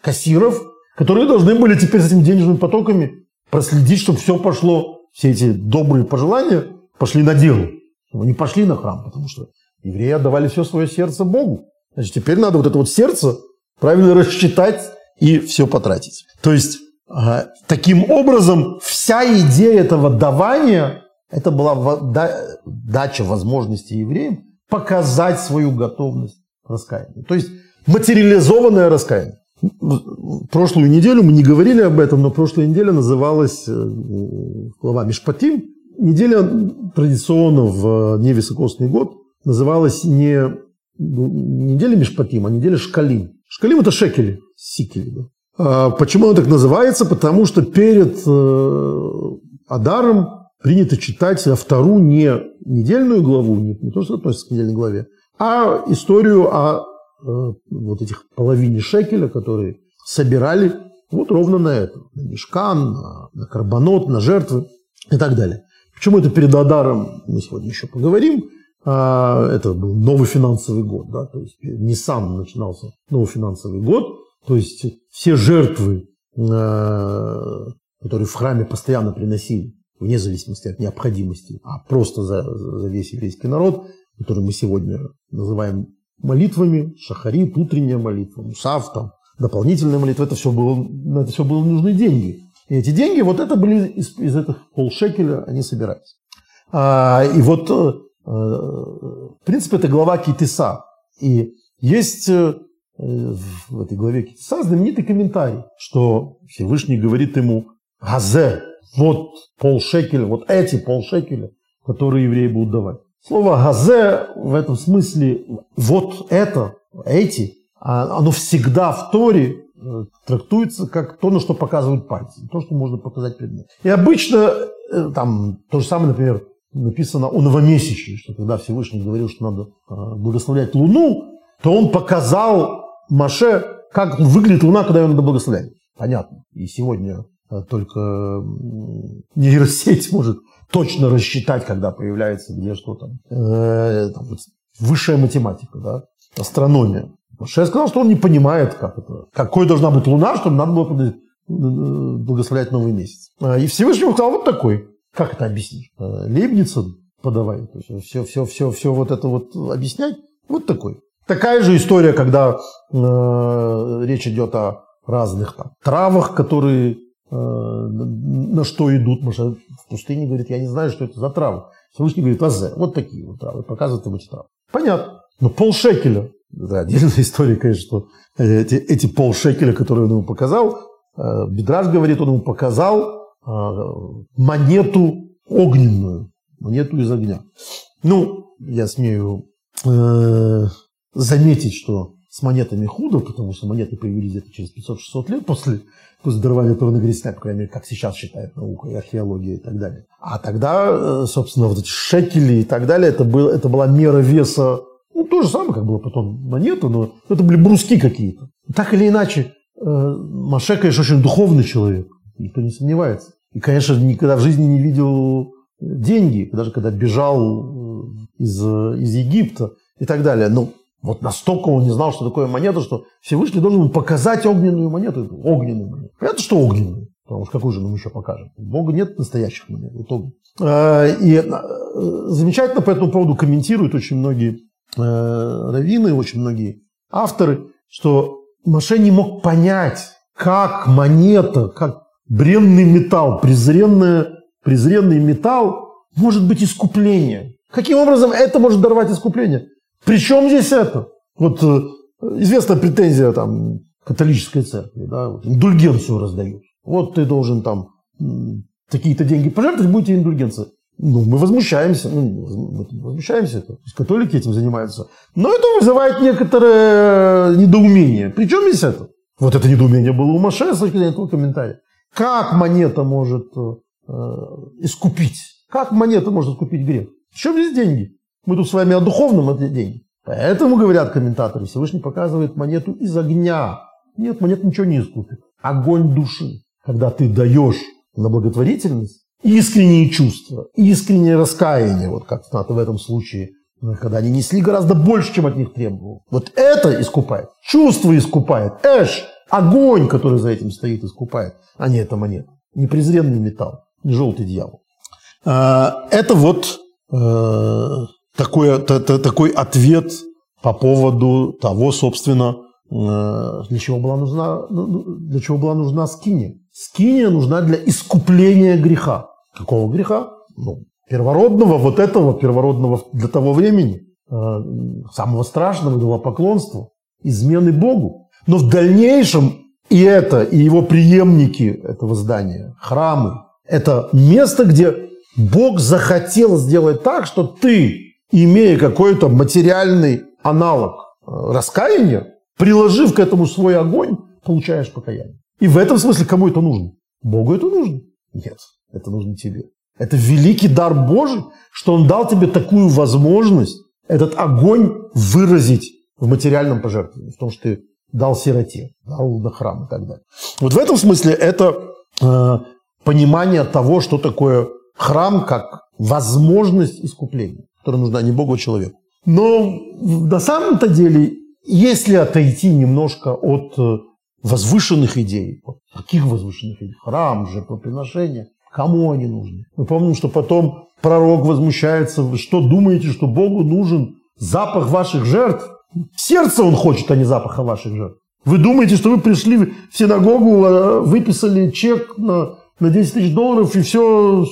кассиров, которые должны были теперь с этими денежными потоками проследить, чтобы все пошло, все эти добрые пожелания пошли на дело. Они пошли на храм, потому что Евреи отдавали все свое сердце Богу. Значит, теперь надо вот это вот сердце правильно рассчитать и все потратить. То есть, таким образом, вся идея этого давания Это была дача возможности евреям показать свою готовность к раскаянию. То есть материализованное раскаяние. Прошлую неделю мы не говорили об этом, но прошлая неделя называлась э, глава Мишпатим. Неделя традиционно в невисокосный год называлась не неделя Мишпатим, а неделя Шкалим. Шкалим – это шекели, сикели. Да? А почему он так называется? Потому что перед э, Адаром принято читать вторую не недельную главу, не, не то, что относится к недельной главе, а историю о э, вот этих половине шекеля, которые собирали вот ровно на это. На мешкан, на, на карбонот, на жертвы и так далее. Почему это перед Адаром, мы сегодня еще поговорим. А, это был новый финансовый год, да, то есть не сам начинался новый финансовый год, то есть все жертвы, а, которые в храме постоянно приносили, вне зависимости от необходимости, а просто за, за весь еврейский народ, который мы сегодня называем молитвами, шахарит, утренняя молитва, мусав, там, дополнительная молитва, это все было, на это все было нужны деньги. И эти деньги, вот это были из, из этих полшекеля, они собирались. А, и вот э, в принципе, это глава Китиса. И есть э, в этой главе Китиса знаменитый комментарий, что Всевышний говорит ему «Газе, вот полшекеля, вот эти полшекеля, которые евреи будут давать». Слово «газе» в этом смысле «вот это», «эти», а оно всегда в Торе э, трактуется как то, на что показывают пальцы, то, что можно показать предмет. И обычно э, там то же самое, например, написано о новомесячии, что когда Всевышний говорил, что надо а, благословлять Луну, то он показал Маше, как выглядит Луна, когда ее надо благословлять. Понятно. И сегодня только нейросеть может точно рассчитать, когда появляется где что там. Э, там высшая математика, да, астрономия. Маше сказал, что он не понимает, как это, какой должна быть Луна, чтобы надо было э, благословлять новый месяц. А, и Всевышний сказал вот такой. Как это объяснить? Э, Лейбницу подавай. Все, все, все, все вот это вот объяснять. Вот такой. Такая же история, когда э, речь идет о разных там, травах, которые на что идут. Маша в пустыне говорит, я не знаю, что это за травы. Всевышний говорит, азе. Вот такие вот травы. Показывают ему эти травы. Понятно. Но полшекеля. Это отдельная история, конечно, что эти, эти полшекеля, которые он ему показал, э, Бедраж говорит, он ему показал монету огненную, монету из огня. Ну, я смею э, заметить, что с монетами худо, потому что монеты появились где-то через 500-600 лет после, после дарования Торна Гресня, по крайней мере, как сейчас считает наука и археология и так далее. А тогда, э, собственно, вот эти шекели и так далее, это, был, это была мера веса, ну, то же самое, как было потом монета, но это были бруски какие-то. Так или иначе, э, Маше, конечно, очень духовный человек, никто не сомневается. И, конечно, никогда в жизни не видел деньги, даже когда бежал э, из, из Египта и так далее. Ну, вот настолько он не знал, что такое монета, что Всевышний должен был показать огненную монету. Огненную монету. Понятно, что огненную. Потому что какую же мы еще покажем? Бога нет настоящих монет. Вот а, и э, замечательно по этому поводу комментируют очень многие э, раввины, очень многие авторы, что Маше не мог понять, как монета, как бренный металл, презренный, презренный металл может быть искупление. Каким образом это может даровать искупление? Причем здесь это? Вот э, известная претензия там католической церкви, да, вот, индульгенцию раздают. Вот ты должен там какие-то деньги пожертвовать, будете индульгенция. Ну, мы возмущаемся, ну, мы возмущаемся, то есть католики этим занимаются. Но это вызывает некоторое недоумение. Причем здесь это? Вот это недоумение было у Маше с точки зрения комментария. Как монета может э, э, искупить? Как монета может искупить грех? В чем здесь деньги? Мы тут с вами о духовном, это деньги. Поэтому, говорят комментаторы, Всевышний показывает монету из огня. Нет, монета ничего не искупит. Огонь души. Когда ты даешь на благотворительность искренние чувства, искреннее раскаяние, вот как в этом случае, когда они несли гораздо больше, чем от них требовал. Вот это искупает. Чувство искупает. Эш, огонь, который за этим стоит, искупает а не эта монета. Не презренный металл, не желтый дьявол. А, это вот э, такой, такой ответ по поводу того, собственно, э, для чего была нужна, ну, ну, для чего была нужна скиния. Скиния нужна для искупления греха. Какого греха? Ну, первородного, вот этого первородного для того времени, э, самого страшного идолопоклонства, измены Богу. Но в дальнейшем и это, и его преемники этого здания, храмы, это место, где Бог захотел сделать так, что ты, имея какой-то материальный аналог э, раскаяния, приложив к этому свой огонь, получаешь покаяние. И в этом смысле кому это нужно? Богу это нужно? Нет, это нужно тебе. Это великий дар Божий, что Он дал тебе такую возможность этот огонь выразить в материальном пожертвовании, в том, что ты дал сироте, дал на храм и так далее. Вот в этом смысле это э, понимание того, что такое храм как возможность искупления, которая нужна не Богу, а человеку. Но на самом-то деле, если отойти немножко от э, возвышенных идей, каких возвышенных идей? Храм, жертвоприношение, кому они нужны? Мы помним, что потом пророк возмущается, что думаете, что Богу нужен запах ваших жертв? Сердце он хочет, а не запаха ваших жертв. Вы думаете, что вы пришли в синагогу, а, выписали чек на, на 10 тысяч долларов, и все,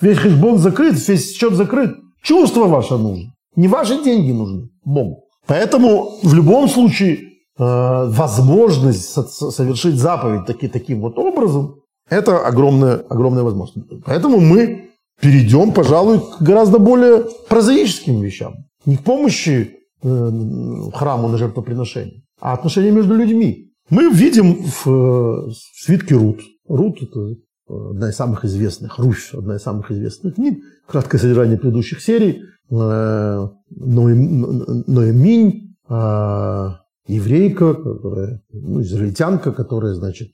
весь хешбон закрыт, весь счет закрыт. Чувство ваше нужно. Не ваши деньги нужны Богу. Поэтому в любом случае э, возможность совершить заповедь таки, таким вот образом, это огромная, огромная возможность. Поэтому мы перейдем, пожалуй, к гораздо более прозаическим вещам. Не к помощи Э, храму на жертвоприношение, а отношения между людьми. Мы видим в, в свитке Рут. Рут – это одна из самых известных, Руфь – одна из самых известных книг. Краткое содержание предыдущих серий. Э, Ноэминь, э, еврейка, которая, ну, израильтянка, которая, значит,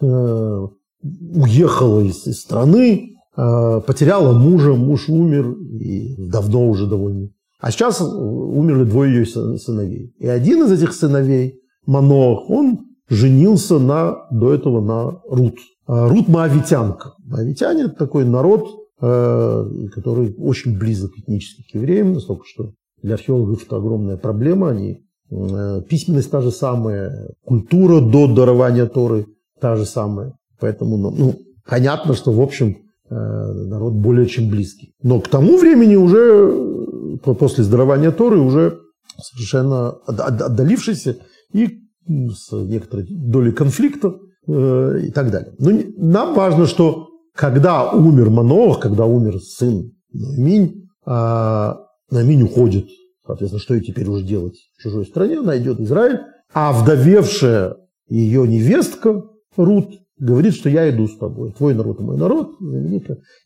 уехала из, из страны, потеряла мужа, муж умер, и давно уже довольно а сейчас умерли двое ее сыновей. И один из этих сыновей, Манох, он женился на, до этого на Рут. А Рут Моавитянка. Моавитяне – это такой народ, э, который очень близок этнически к евреям, настолько, что для археологов это огромная проблема. Они, э, письменность та же самая, культура до дарования Торы та же самая. Поэтому ну, ну понятно, что, в общем, э, народ более чем близкий. Но к тому времени уже после здорования Торы уже совершенно отдалившийся и с некоторой долей конфликта э, и так далее. Но нам важно, что когда умер Манох, когда умер сын Наиминь, а Наиминь уходит, соответственно, что ей теперь уже делать? В чужой стране, она идет в Израиль, а вдовевшая ее невестка Рут говорит, что я иду с тобой, твой народ мой народ,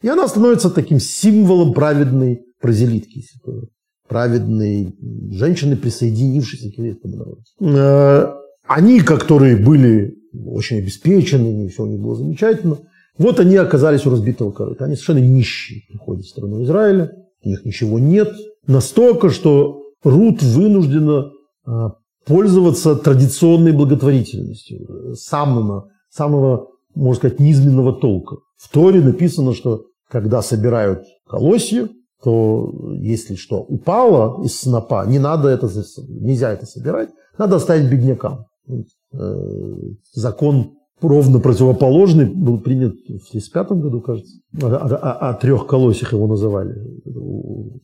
И она становится таким символом праведной прозелитки, праведной женщины, присоединившейся к еврейскому народу. Э, они, которые были очень обеспечены, все у них было замечательно, вот они оказались у разбитого корыта. Они совершенно нищие приходят в страну Израиля, у них ничего нет. Настолько, что Рут вынуждена э, пользоваться традиционной благотворительностью, самого, самого, можно сказать, низменного толка. В Торе написано, что когда собирают колосья, то если что упало из снопа, не надо это, нельзя это собирать, надо оставить беднякам. Э, закон ровно противоположный был принят в 1935 году, кажется. О, о, о трех колосьях его называли.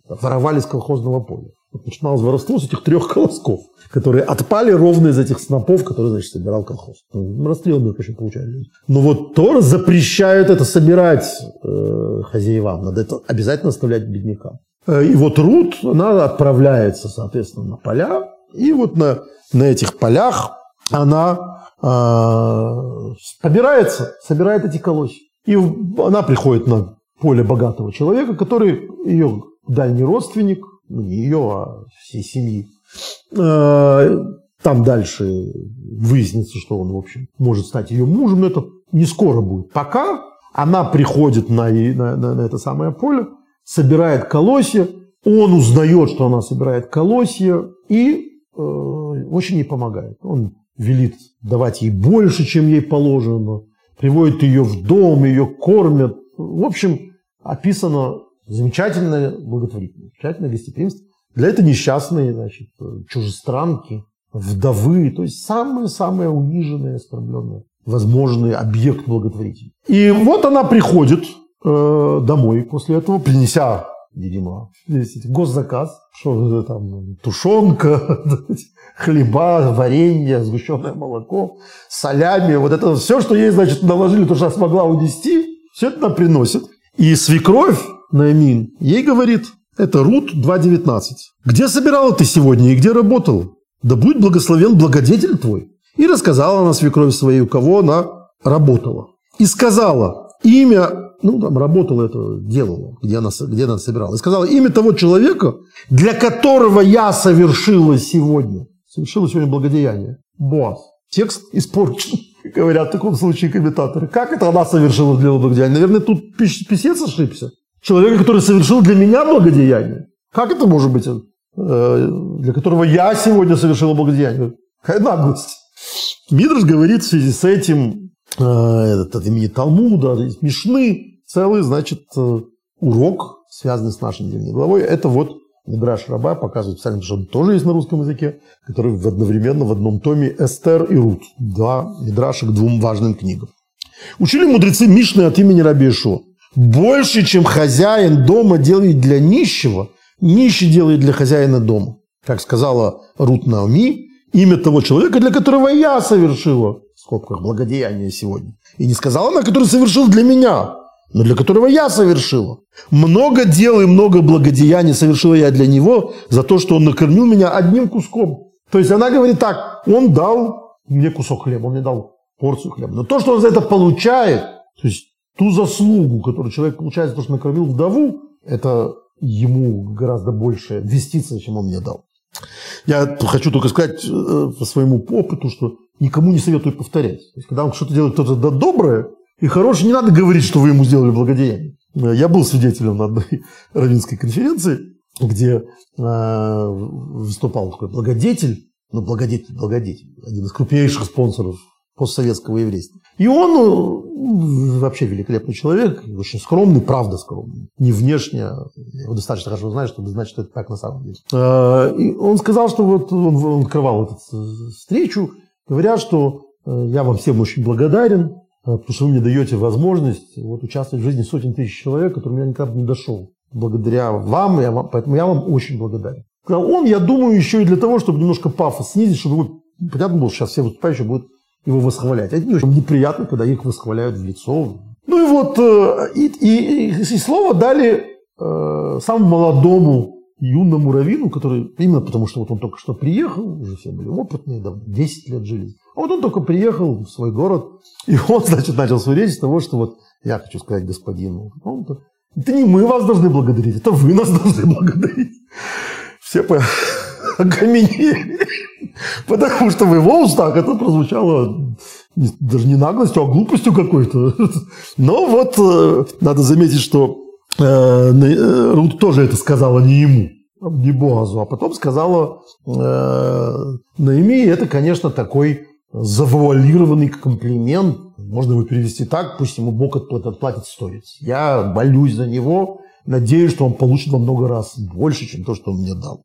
Воровали с колхозного поля. Начиналось воровство с этих трех колосков, которые отпали ровно из этих снопов, которые, значит, собирал колхоз. Ну, расстрел, между прочим, получали. Но вот Тора запрещает это собирать э, хозяевам. Надо это обязательно оставлять беднякам. Э, и вот Рут, она отправляется, соответственно, на поля. И вот на, на этих полях она собирается, собирает эти колосья. И она приходит на поле богатого человека, который ее дальний родственник, ну, не ее, а всей семьи. Э, там дальше выяснится, что он, в общем, может стать ее мужем, но это не скоро будет. Пока она приходит на, на, на, на это самое поле, собирает колосья, он узнает, что она собирает колосья, и э, очень ей помогает. Он велит давать ей больше, чем ей положено, приводит ее в дом, ее кормят. В общем, описано замечательное благотворительность, замечательное гостеприимство. Для этого несчастные, значит, чужестранки, вдовы, то есть самые-самые униженные, оскорбленные возможный объект благотворительности. И вот она приходит э, домой после этого, принеся, видимо, госзаказ, что там тушенка, хлеба, варенье, сгущенное молоко, солями, вот это все, что ей, значит, наложили, то, что она смогла унести, все это нам приносит. И свекровь Наимин ей говорит, это Рут 2.19. Где собирала ты сегодня и где работал? Да будь благословен благодетель твой. И рассказала она свекрови своей, у кого она работала. И сказала имя, ну там работала это, делала, где она, где она собирала. И сказала имя того человека, для которого я совершила сегодня. Совершила сегодня благодеяние. Боаз. Текст испорчен, говорят в таком случае комментаторы. Как это она совершила для благодеяния? Наверное, тут писец ошибся. Человека, который совершил для меня благодеяние. Как это может быть? Э, для которого я сегодня совершил благодеяние. Какая наглость. Мидрш говорит в связи с этим, этот, от имени Талмуда, Мишны, целый, значит, э, урок, связанный с нашей недельной главой. Это вот Мидраш Раба показывает специально, что он тоже есть на русском языке, который одновременно в одном томе Эстер и Рут. Два Мидраша к двум важным книгам. Учили мудрецы Мишны от имени Раби Ишуа. Больше, чем хозяин дома делает для нищего, нищий делает для хозяина дома. Как сказала Рут Наоми, имя того человека, для которого я совершила, в скобках, благодеяние сегодня. И не сказала она, который совершил для меня, но для которого я совершила. Много дел и много благодеяний совершила я для него за то, что он накормил меня одним куском. То есть она говорит так, он дал мне кусок хлеба, он мне дал порцию хлеба. Но то, что он за это получает, то есть ту заслугу, которую человек получает за то, что накормил вдову, это ему гораздо больше инвестиция, чем он мне дал. Я хочу только сказать э, по своему опыту, что никому не советую повторять. То есть, когда он что-то делает кто-то доброе и хорошее, не надо говорить, что вы ему сделали благодеяние. Я был свидетелем на одной равинской конференции, где э, выступал такой благодетель, ну, благодетель, благодетель, один из крупнейших спонсоров постсоветского еврейства. И он ну, вообще великолепный человек, очень скромный, правда скромный. Не внешне, его достаточно хорошо знаю, чтобы знать, что это так на самом деле. А, и он сказал, что вот он, открывал эту встречу, говоря, что э, я вам всем очень благодарен, э, потому что вы мне даете возможность вот, участвовать в жизни сотен тысяч человек, которым я никогда не дошел. Благодаря вам, я вам, поэтому я вам очень благодарен. Сказал он, я думаю, еще и для того, чтобы немножко пафос снизить, чтобы, понятно было, сейчас все выступающие будут его восхвалять. Это не очень неприятно, когда их восхваляют в лицо. Ну и вот, э, и, и, и слово дали э, самому молодому юному раввину, который, именно потому что вот он только что приехал, уже все были опытные, да, 10 лет жили. А вот он только приехал в свой город, и он, значит, начал свою речь с того, что вот я хочу сказать господину, это не мы вас должны благодарить, это вы нас должны благодарить. Все по окаменели. Потому что в его устах это прозвучало даже не наглостью, а глупостью какой-то. Но вот э, надо заметить, что э, э, Рут тоже это сказала не ему, не Боазу, а потом сказала Наими, это, конечно, такой завуалированный комплимент. Можно его перевести так, пусть ему Бог отплатит стоить. Я болюсь за него, надеюсь, что он получит во много раз больше, чем то, что он мне дал.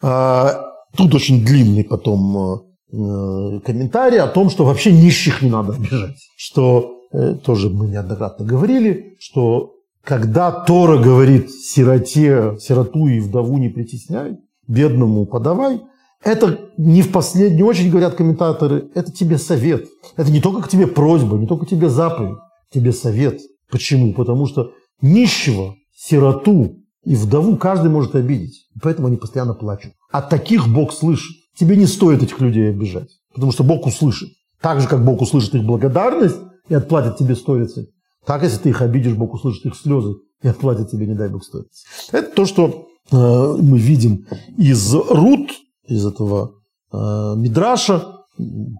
А, Тут очень длинный потом э, э, комментарий о том, что вообще нищих не надо обижать. Что э, тоже мы неоднократно говорили, что когда Тора говорит сироте, сироту и вдову не притесняй, бедному подавай, это не в последнюю очередь, говорят комментаторы, это тебе совет. Это не только к тебе просьба, не только тебе заповедь, тебе совет. Почему? Потому что нищего, сироту и вдову каждый может обидеть. Поэтому они постоянно плачут. А таких Бог слышит. Тебе не стоит этих людей обижать. Потому что Бог услышит. Так же, как Бог услышит их благодарность и отплатит тебе сторицей. Так, если ты их обидишь, Бог услышит их слезы и отплатит тебе, не дай Бог, сторицей. Это то, что э, мы видим из Рут, из этого э, Мидраша,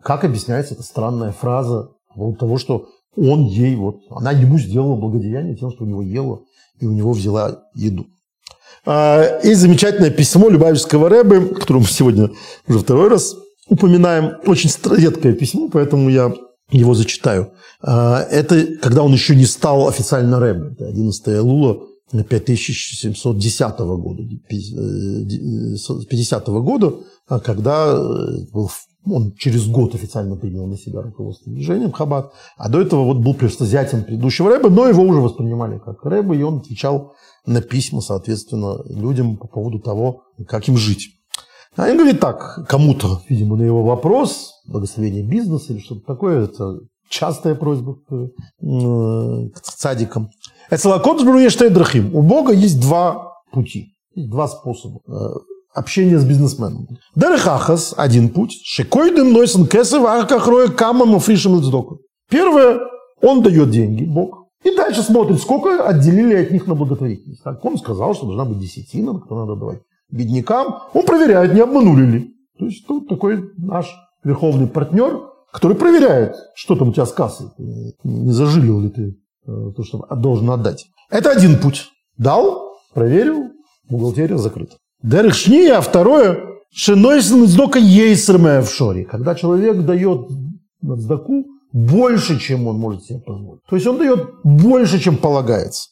как объясняется эта странная фраза вот того, что он ей, вот, она ему сделала благодеяние тем, что у него ела и у него взяла еду. А, и замечательное письмо Любавичского Рэбы, которое мы сегодня уже второй раз упоминаем. Очень редкое письмо, поэтому я его зачитаю. А, это когда он еще не стал официально Рэбе. Это 11 Лула 5710 года, 50 -го года, когда был Он через год официально принял на себя руководство движением Хаббат. А до этого вот был просто зятем предыдущего рэба, но его уже воспринимали как рэба, и он отвечал на письма, соответственно, людям по поводу того, как им жить. А он говорит так, кому-то, видимо, на его вопрос, благословение бизнеса или что-то такое, это частая просьба к, э, к цадикам. Эцелакот. У Бога есть два пути, два способа общения с бизнесменом. Дерехахас – один путь. Шекойден нойсен кесев аркахроя камам фришем Первое, он дает деньги, Бог, и дальше смотрит, сколько отделили от них на благотворительность. Так, он сказал, что должна быть десятина, кто надо давать беднякам. Он проверяет, не обманули ли. То есть тут такой наш верховный партнер, который проверяет, что там у тебя с кассой. Не зажилил ли ты э, то, что должен отдать. Это один путь. Дал, проверил, бухгалтерия закрыта. Дерих а второе, шинойсен издока ейсермая в шоре. Когда человек дает сдаку больше, чем он может себе позволить. То есть он дает больше, чем полагается.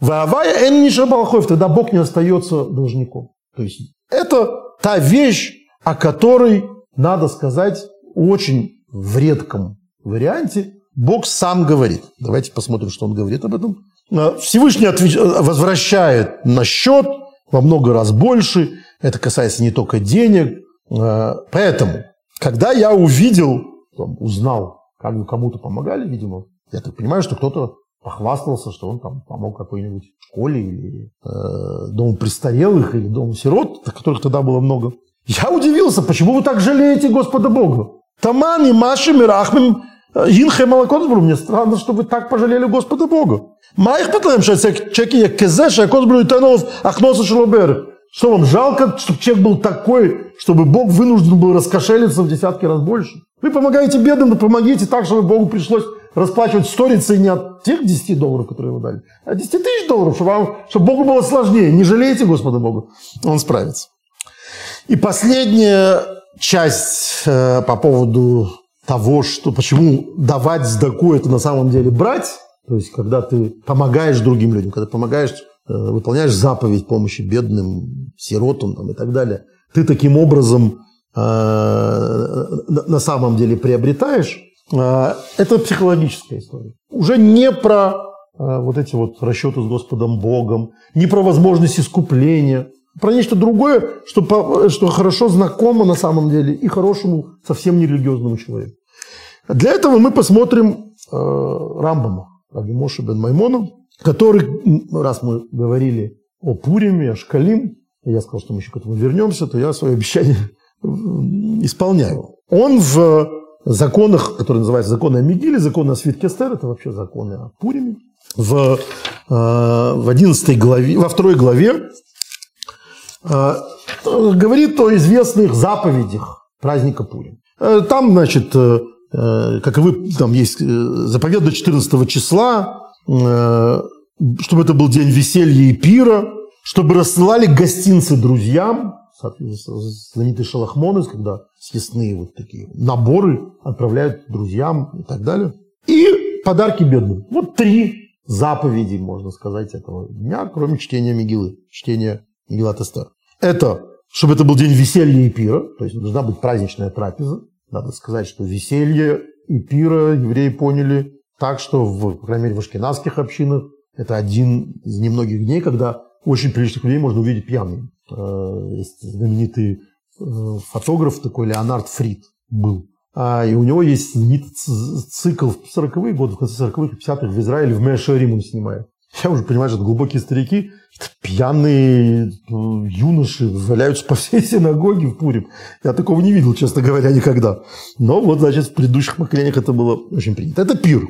Ваавая эн нишабалхоев, тогда Бог не остается должником. То есть это та вещь, о которой, надо сказать, очень в редком варианте Бог сам говорит. Давайте посмотрим, что он говорит об этом. А, Всевышний отвеч... возвращает на счет во много раз больше. Это касается не только денег. А, поэтому, когда я увидел, узнал, как кому-то помогали, видимо, я так понимаю, что кто-то похвастался, что он там помог какой-нибудь школе или э, дому престарелых или дому сирот, которых тогда было много. Я удивился, почему вы так жалеете Господа Бога? Тамани, Маши, Мирахмим, Инхе Малакотсбру. Мне странно, что вы так пожалели Господа Бога. Патлем, что чеки я кезе, что Косбру и Танов, Ахноса Шелобер. Что вам жалко, чтобы человек был такой, чтобы Бог вынужден был раскошелиться в десятки раз больше? Вы помогаете бедным, но помогите так, чтобы Богу пришлось расплачивать сторицей не от тех 10 долларов, которые вы дали, а 10 тысяч долларов, чтобы, вам, чтобы Богу было сложнее. Не жалейте Господа Бога, Он справится. И последняя часть э, по поводу того, что почему давать сдаку это на самом деле брать, то есть когда ты помогаешь другим людям, когда помогаешь, э, выполняешь заповедь помощи бедным, сиротам там, и так далее, ты таким образом э, на самом деле приобретаешь, э, это психологическая история. Уже не про э, вот эти вот расчеты с Господом Богом, не про возможность искупления, про нечто другое, что, что хорошо знакомо на самом деле и хорошему совсем нерелигиозному человеку. Для этого мы посмотрим э, Рамбама, Рабимоша бен Маймона, который, раз мы говорили о Пуриме, о Шкалим, я сказал, что мы еще к этому вернемся, то я свое обещание исполняю. Он в законах, которые называются законы о Мигиле, законы о свитке это вообще законы о Пуриме, в, э, в 11 главе, во второй главе Э, говорит о известных заповедях праздника Пурим. Э, там, значит, э, как и вы, там есть заповедь до 14 числа, чтобы это был день веселья и пира, чтобы рассылали гостинцы друзьям, знаменитый шалахмонес, когда съестные вот такие наборы отправляют друзьям и так далее. И подарки бедным. Вот три заповеди, можно сказать, этого дня, кроме чтения Мигилы, чтения Мегилат Эстер. Это, чтобы это был день веселья и пира, то есть должна быть праздничная трапеза. Надо сказать, что веселье и пира евреи поняли так, что, в, по крайней мере, в ашкенадских общинах это один из немногих дней, когда очень приличных людей можно увидеть пьяными. Э, есть знаменитый э, фотограф такой Леонард Фрид был. А, и у него есть знаменитый цикл в 40-е годы, в конце 40-х и 50-х в Израиле, в Мешерим он снимает. Я уже понимаю, что это глубокие старики, пьяные э, юноши валяются по всей синагоге в Пурим. Я такого не видел, честно говоря, никогда. Но вот, значит, в предыдущих поколениях это было очень принято. Это пир.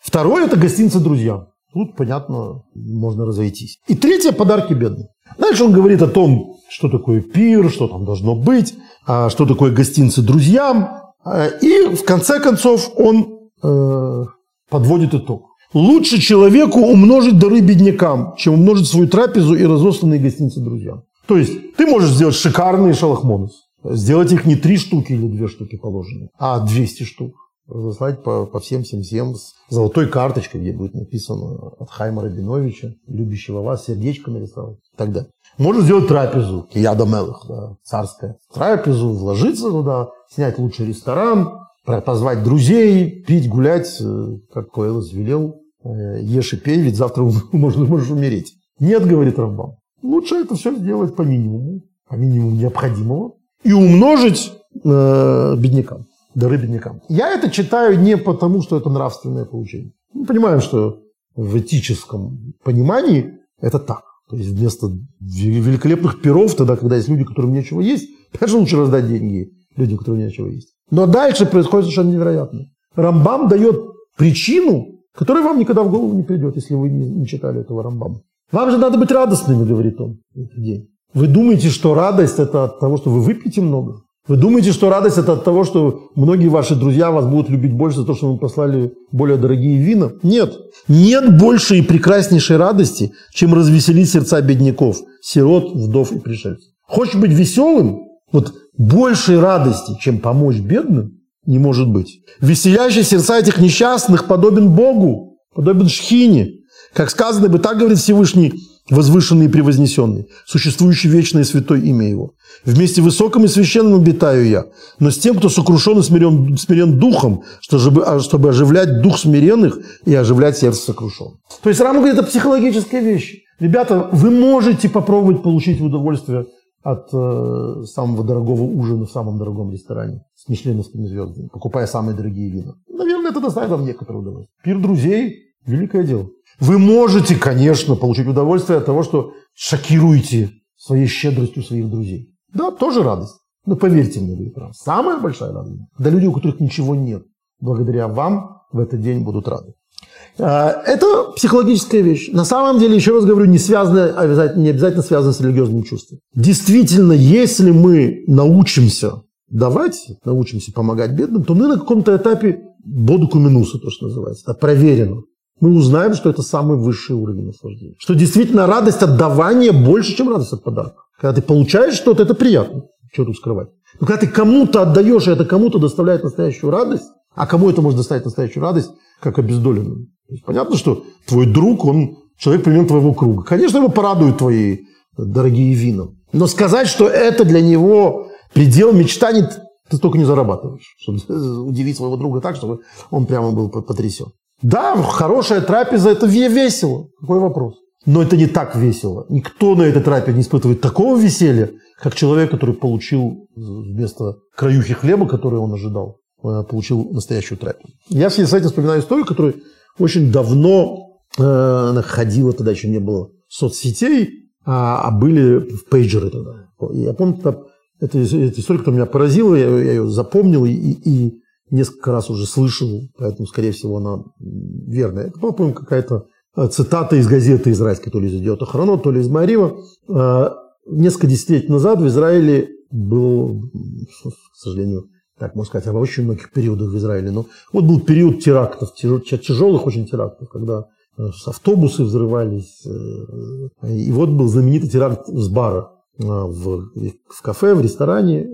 Второе – это гостинцы друзьям. Тут, понятно, можно разойтись. И третье – подарки бедным. Дальше он говорит о том, что такое пир, что там должно быть, а что такое гостинцы друзьям. А, и в конце концов он э, подводит итог. Лучше человеку умножить дары беднякам, чем умножить свою трапезу и разосланные гостиницы друзьям. То есть ты можешь сделать шикарные шалахмонус, сделать их не три штуки или две штуки положенные, а 200 штук. Разослать по, по всем всем всем с золотой карточкой, где будет написано от Хайма Рабиновича, любящего вас, сердечко нарисовать и так. Можно сделать трапезу, кияда мелых, да, царская. Трапезу, вложиться туда, снять лучший ресторан, позвать друзей, пить, гулять, э, как Коэлос велел, э, ешь и пей, ведь завтра можно, можешь умереть. Нет, говорит Рамбам. Лучше это все сделать по минимуму, по минимуму необходимого, и умножить э, беднякам, дары беднякам. Я это читаю не потому, что это нравственное поучение. Мы понимаем, что в этическом понимании это так. То есть вместо великолепных перов, тогда, когда есть люди, которым нечего есть, конечно, лучше раздать деньги людям, которым нечего есть. Но дальше происходит совершенно невероятное. Рамбам дает причину, которая вам никогда в голову не придет, если вы не, читали этого Рамбама. Вам же надо быть радостными, говорит он, в этот день. Вы думаете, что радость это от того, что вы выпьете много? Вы думаете, что радость это от того, что многие ваши друзья вас будут любить больше за то, что вы послали более дорогие вина? Нет. Нет большей и прекраснейшей радости, чем развеселить сердца бедняков, сирот, вдов и пришельцев. Хочешь быть веселым? Вот большей радости, чем помочь бедным, не может быть. Веселящий сердца этих несчастных подобен Богу, подобен Шхине. Как сказано бы, так говорит Всевышний, возвышенный и превознесенный, существующий вечное святое имя Его. Вместе высоком и священным обитаю я, но с тем, кто сокрушен и смирен, смирен духом, чтобы, а, чтобы оживлять дух смиренных и оживлять сердце сокрушенных. То есть Рама говорит, это психологическая вещь. Ребята, вы можете попробовать получить удовольствие от э, самого дорогого ужина в самом дорогом ресторане с мишленовскими звездами, покупая самые дорогие вина. Наверное, это доставит вам некоторое удовольствие. Пир друзей – великое дело. Вы можете, конечно, получить удовольствие от того, что шокируете своей щедростью своих друзей. Да, тоже радость. Но поверьте мне, говорит Рам, самая большая радость, когда люди, у которых ничего нет, благодаря вам в этот день будут рады. А, это психологическая вещь. На самом деле, еще раз говорю, не, связано, не обязательно связано с религиозным чувством. Действительно, если мы научимся давать, научимся помогать бедным, то мы на каком-то этапе бодуку минуса, то, что называется, это проверено. Мы узнаем, что это самый высший уровень наслаждения. Что действительно радость от давания больше, чем радость от подарка. Когда ты получаешь что-то, это приятно. Что тут скрывать? Но когда ты кому-то отдаешь, и это кому-то доставляет настоящую радость, а кому это может доставить настоящую радость, как обездоленную. Понятно, что твой друг, он человек примерно твоего круга. Конечно, его порадуют твои дорогие вина. Но сказать, что это для него предел мечтаний, ты столько не зарабатываешь, чтобы удивить своего друга так, чтобы он прямо был потрясен. Да, хорошая трапеза – это весело. Какой вопрос? Но это не так весело. Никто на этой трапезе не испытывает такого веселья, как человек, который получил вместо краюхи хлеба, который он ожидал, э, получил настоящую трапезу. Я с этим вспоминаю историю, которая очень давно э, она ходила, тогда еще не было соцсетей, а, а были пейджеры тогда. Я помню, это, это, эта история, которая меня поразила, я, я ее запомнил и, и несколько раз уже слышал, поэтому, скорее всего, она верная. Это, по-моему, какая-то Э, цитата из газеты израильской, то ли из «Идиота Хроно», то ли из Марива. Э, несколько десятилетий назад в Израиле был, к сожалению, так можно сказать, об очень многих периодах в Израиле, но вот был период терактов, тяжелых очень терактов, когда э, автобусы взрывались. И вот был знаменитый теракт с бара в, в кафе, в ресторане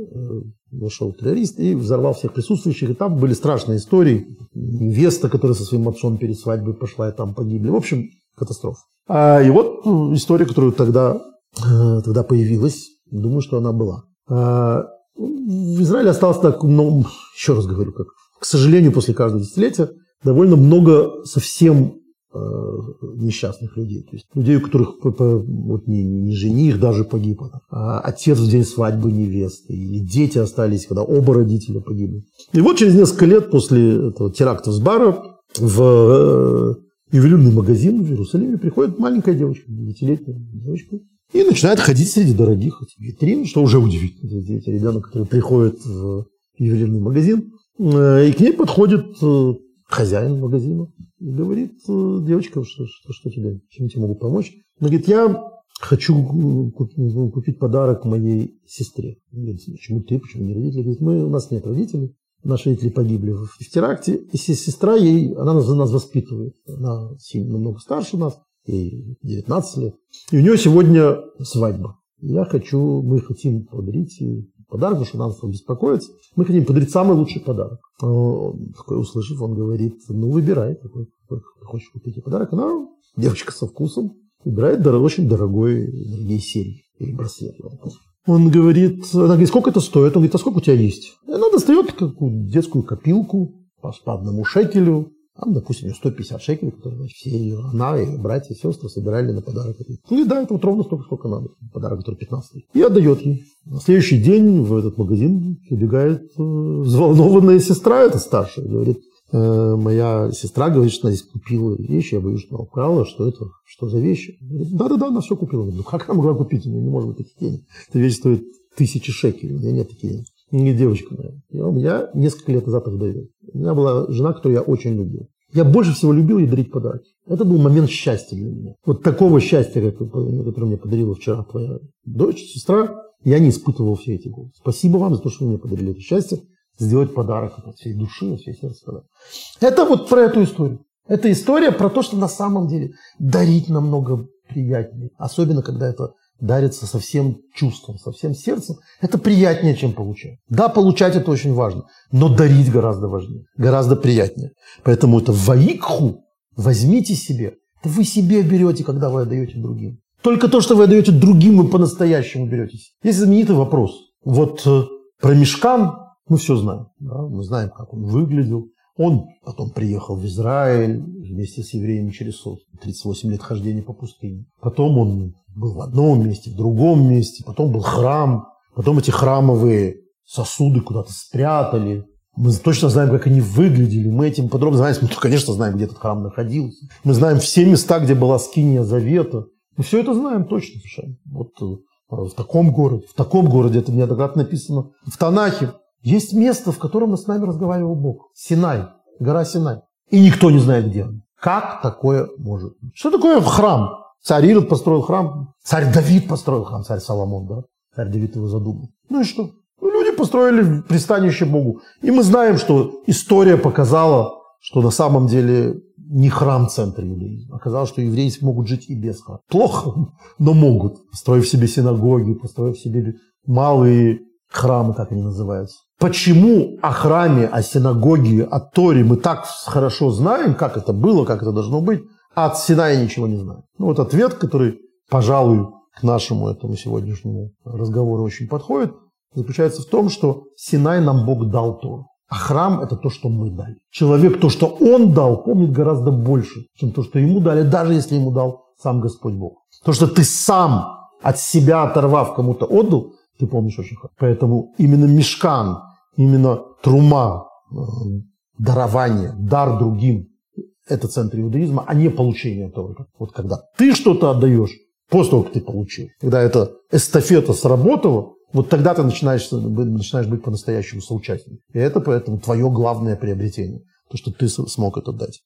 вошел террорист и взорвал всех присутствующих. И там были страшные истории. Невеста, которая со своим отцом перед свадьбой пошла, и там погибли. В общем, катастрофа. А, и вот ну, история, которая тогда, э, тогда появилась. Думаю, что она была. А, в Израиле осталось так, ну, еще раз говорю, как, к сожалению, после каждого десятилетия довольно много совсем Э, несчастных людей. То есть людей, у которых вот, не, не жених даже погиб, а отец в день свадьбы невесты, или дети остались, когда оба родителя погибли. И вот через несколько лет после этого теракта с бара в э, ювелирный магазин в Иерусалиме приходит маленькая девочка, девятилетняя девочка, и начинает ходить среди дорогих витрин, что уже удивительно. Эти ребенок, который приходит в ювелирный магазин, э, и к ней подходит хозяин магазина и говорит, э, девочка, что, что, что тебе, чем тебе могу помочь? Она говорит, я хочу ну, купить подарок моей сестре. Говорит, почему ты, почему не родители? Говорит, мы, у нас нет родителей, наши родители погибли в, в теракте, и сестра ей, она нас, нас воспитывает, она сильно, намного старше нас, ей 19 лет, и у нее сегодня свадьба. Я хочу, мы хотим подарить ей подарок, потому что нам стал беспокоиться. Мы хотим подарить самый лучший подарок. Такой, услышав, он говорит, ну, выбирай, какой, какой хочешь купить подарок. Она, девочка со вкусом, выбирает дорог, очень дорогой, дорогие серии. или браслет. Он говорит, она говорит, сколько это стоит? Он говорит, а сколько у тебя есть? И она достает какую детскую копилку по одному шекелю, там, допустим, 150 шекелей, которые значит, все ее, она и братья и сестры собирали на подарок. Ну и да, это вот ровно столько, сколько надо. Подарок, который 15 И отдает ей. На следующий день в этот магазин прибегает э, взволнованная сестра, это старшая, говорит, э, моя сестра говорит, что она здесь купила вещи, я боюсь, что она украла, что это, что за вещи? Да-да-да, она все купила. Говорит, ну как она могла купить? У нее не может быть таких денег. Эта вещь стоит тысячи шекелей, у меня нет таких денег. Не девочка моя. Я, несколько лет назад их довел. У меня была жена, которую я очень любил. Я больше всего любил ей дарить подарки. Это был момент счастья для меня. Вот такого счастья, которое мне подарила вчера твоя дочь, сестра, я не испытывал все эти годы. Спасибо вам за то, что вы мне подарили это счастье, сделать подарок от всей души, от всей сердца. Это вот про эту историю. Это история про то, что на самом деле дарить намного приятнее. Особенно, когда это дарится со всем чувством, со всем сердцем, это приятнее, чем получать. Да, получать это очень важно, но дарить гораздо важнее, гораздо приятнее. Поэтому это ваикху возьмите себе. Это вы себе берете, когда вы отдаете другим. Только то, что вы отдаете другим, вы по-настоящему беретесь. Есть знаменитый вопрос. Вот э, про мешкан мы все знаем. Да? Мы знаем, как он выглядел. Он потом приехал в Израиль вместе с евреями через 38 лет хождения по пустыне. Потом он был в одном месте, в другом месте, потом был храм, потом эти храмовые сосуды куда-то спрятали. Мы точно знаем, как они выглядели. Мы этим подробно знаем. Мы, конечно, знаем, где этот храм находился. Мы знаем все места, где была скиния завета. Мы все это знаем точно совершенно. Вот э, в таком городе, в таком городе, это неоднократно написано в Танахе. Есть место, в котором с нами разговаривал Бог. Синай, гора Синай. И никто не знает, где он. Как такое может быть? Что такое храм? Царь Ирод построил храм, царь Давид построил храм, царь Соломон, да? Царь Давид его задумал. Ну и что? Ну, люди построили пристанище Богу. И мы знаем, что история показала, что на самом деле не храм центр иудаизма. Оказалось, что евреи могут жить и без храма. Плохо, но могут. Построив себе синагоги, построив себе малые храмы, как они называются. Почему о храме, о синагоге, о Торе мы так хорошо знаем, как это было, как это должно быть, а от Синая ничего не знаю. Ну вот ответ, который, пожалуй, к нашему этому сегодняшнему разговору очень подходит, заключается в том, что Синай нам Бог дал то, а храм – это то, что мы дали. Человек то, что он дал, помнит гораздо больше, чем то, что ему дали, даже если ему дал сам Господь Бог. То, что ты сам от себя оторвав кому-то отдал, ты помнишь очень хорошо. Поэтому именно мешкан, именно трума, э, дарование, дар другим это центр иудаизма, а не получение только. Вот когда ты что-то отдаешь, после того, как ты получил, когда эта эстафета сработала, вот тогда ты начинаешь, начинаешь быть по-настоящему соучастником. И это поэтому твое главное приобретение, то, что ты смог это дать.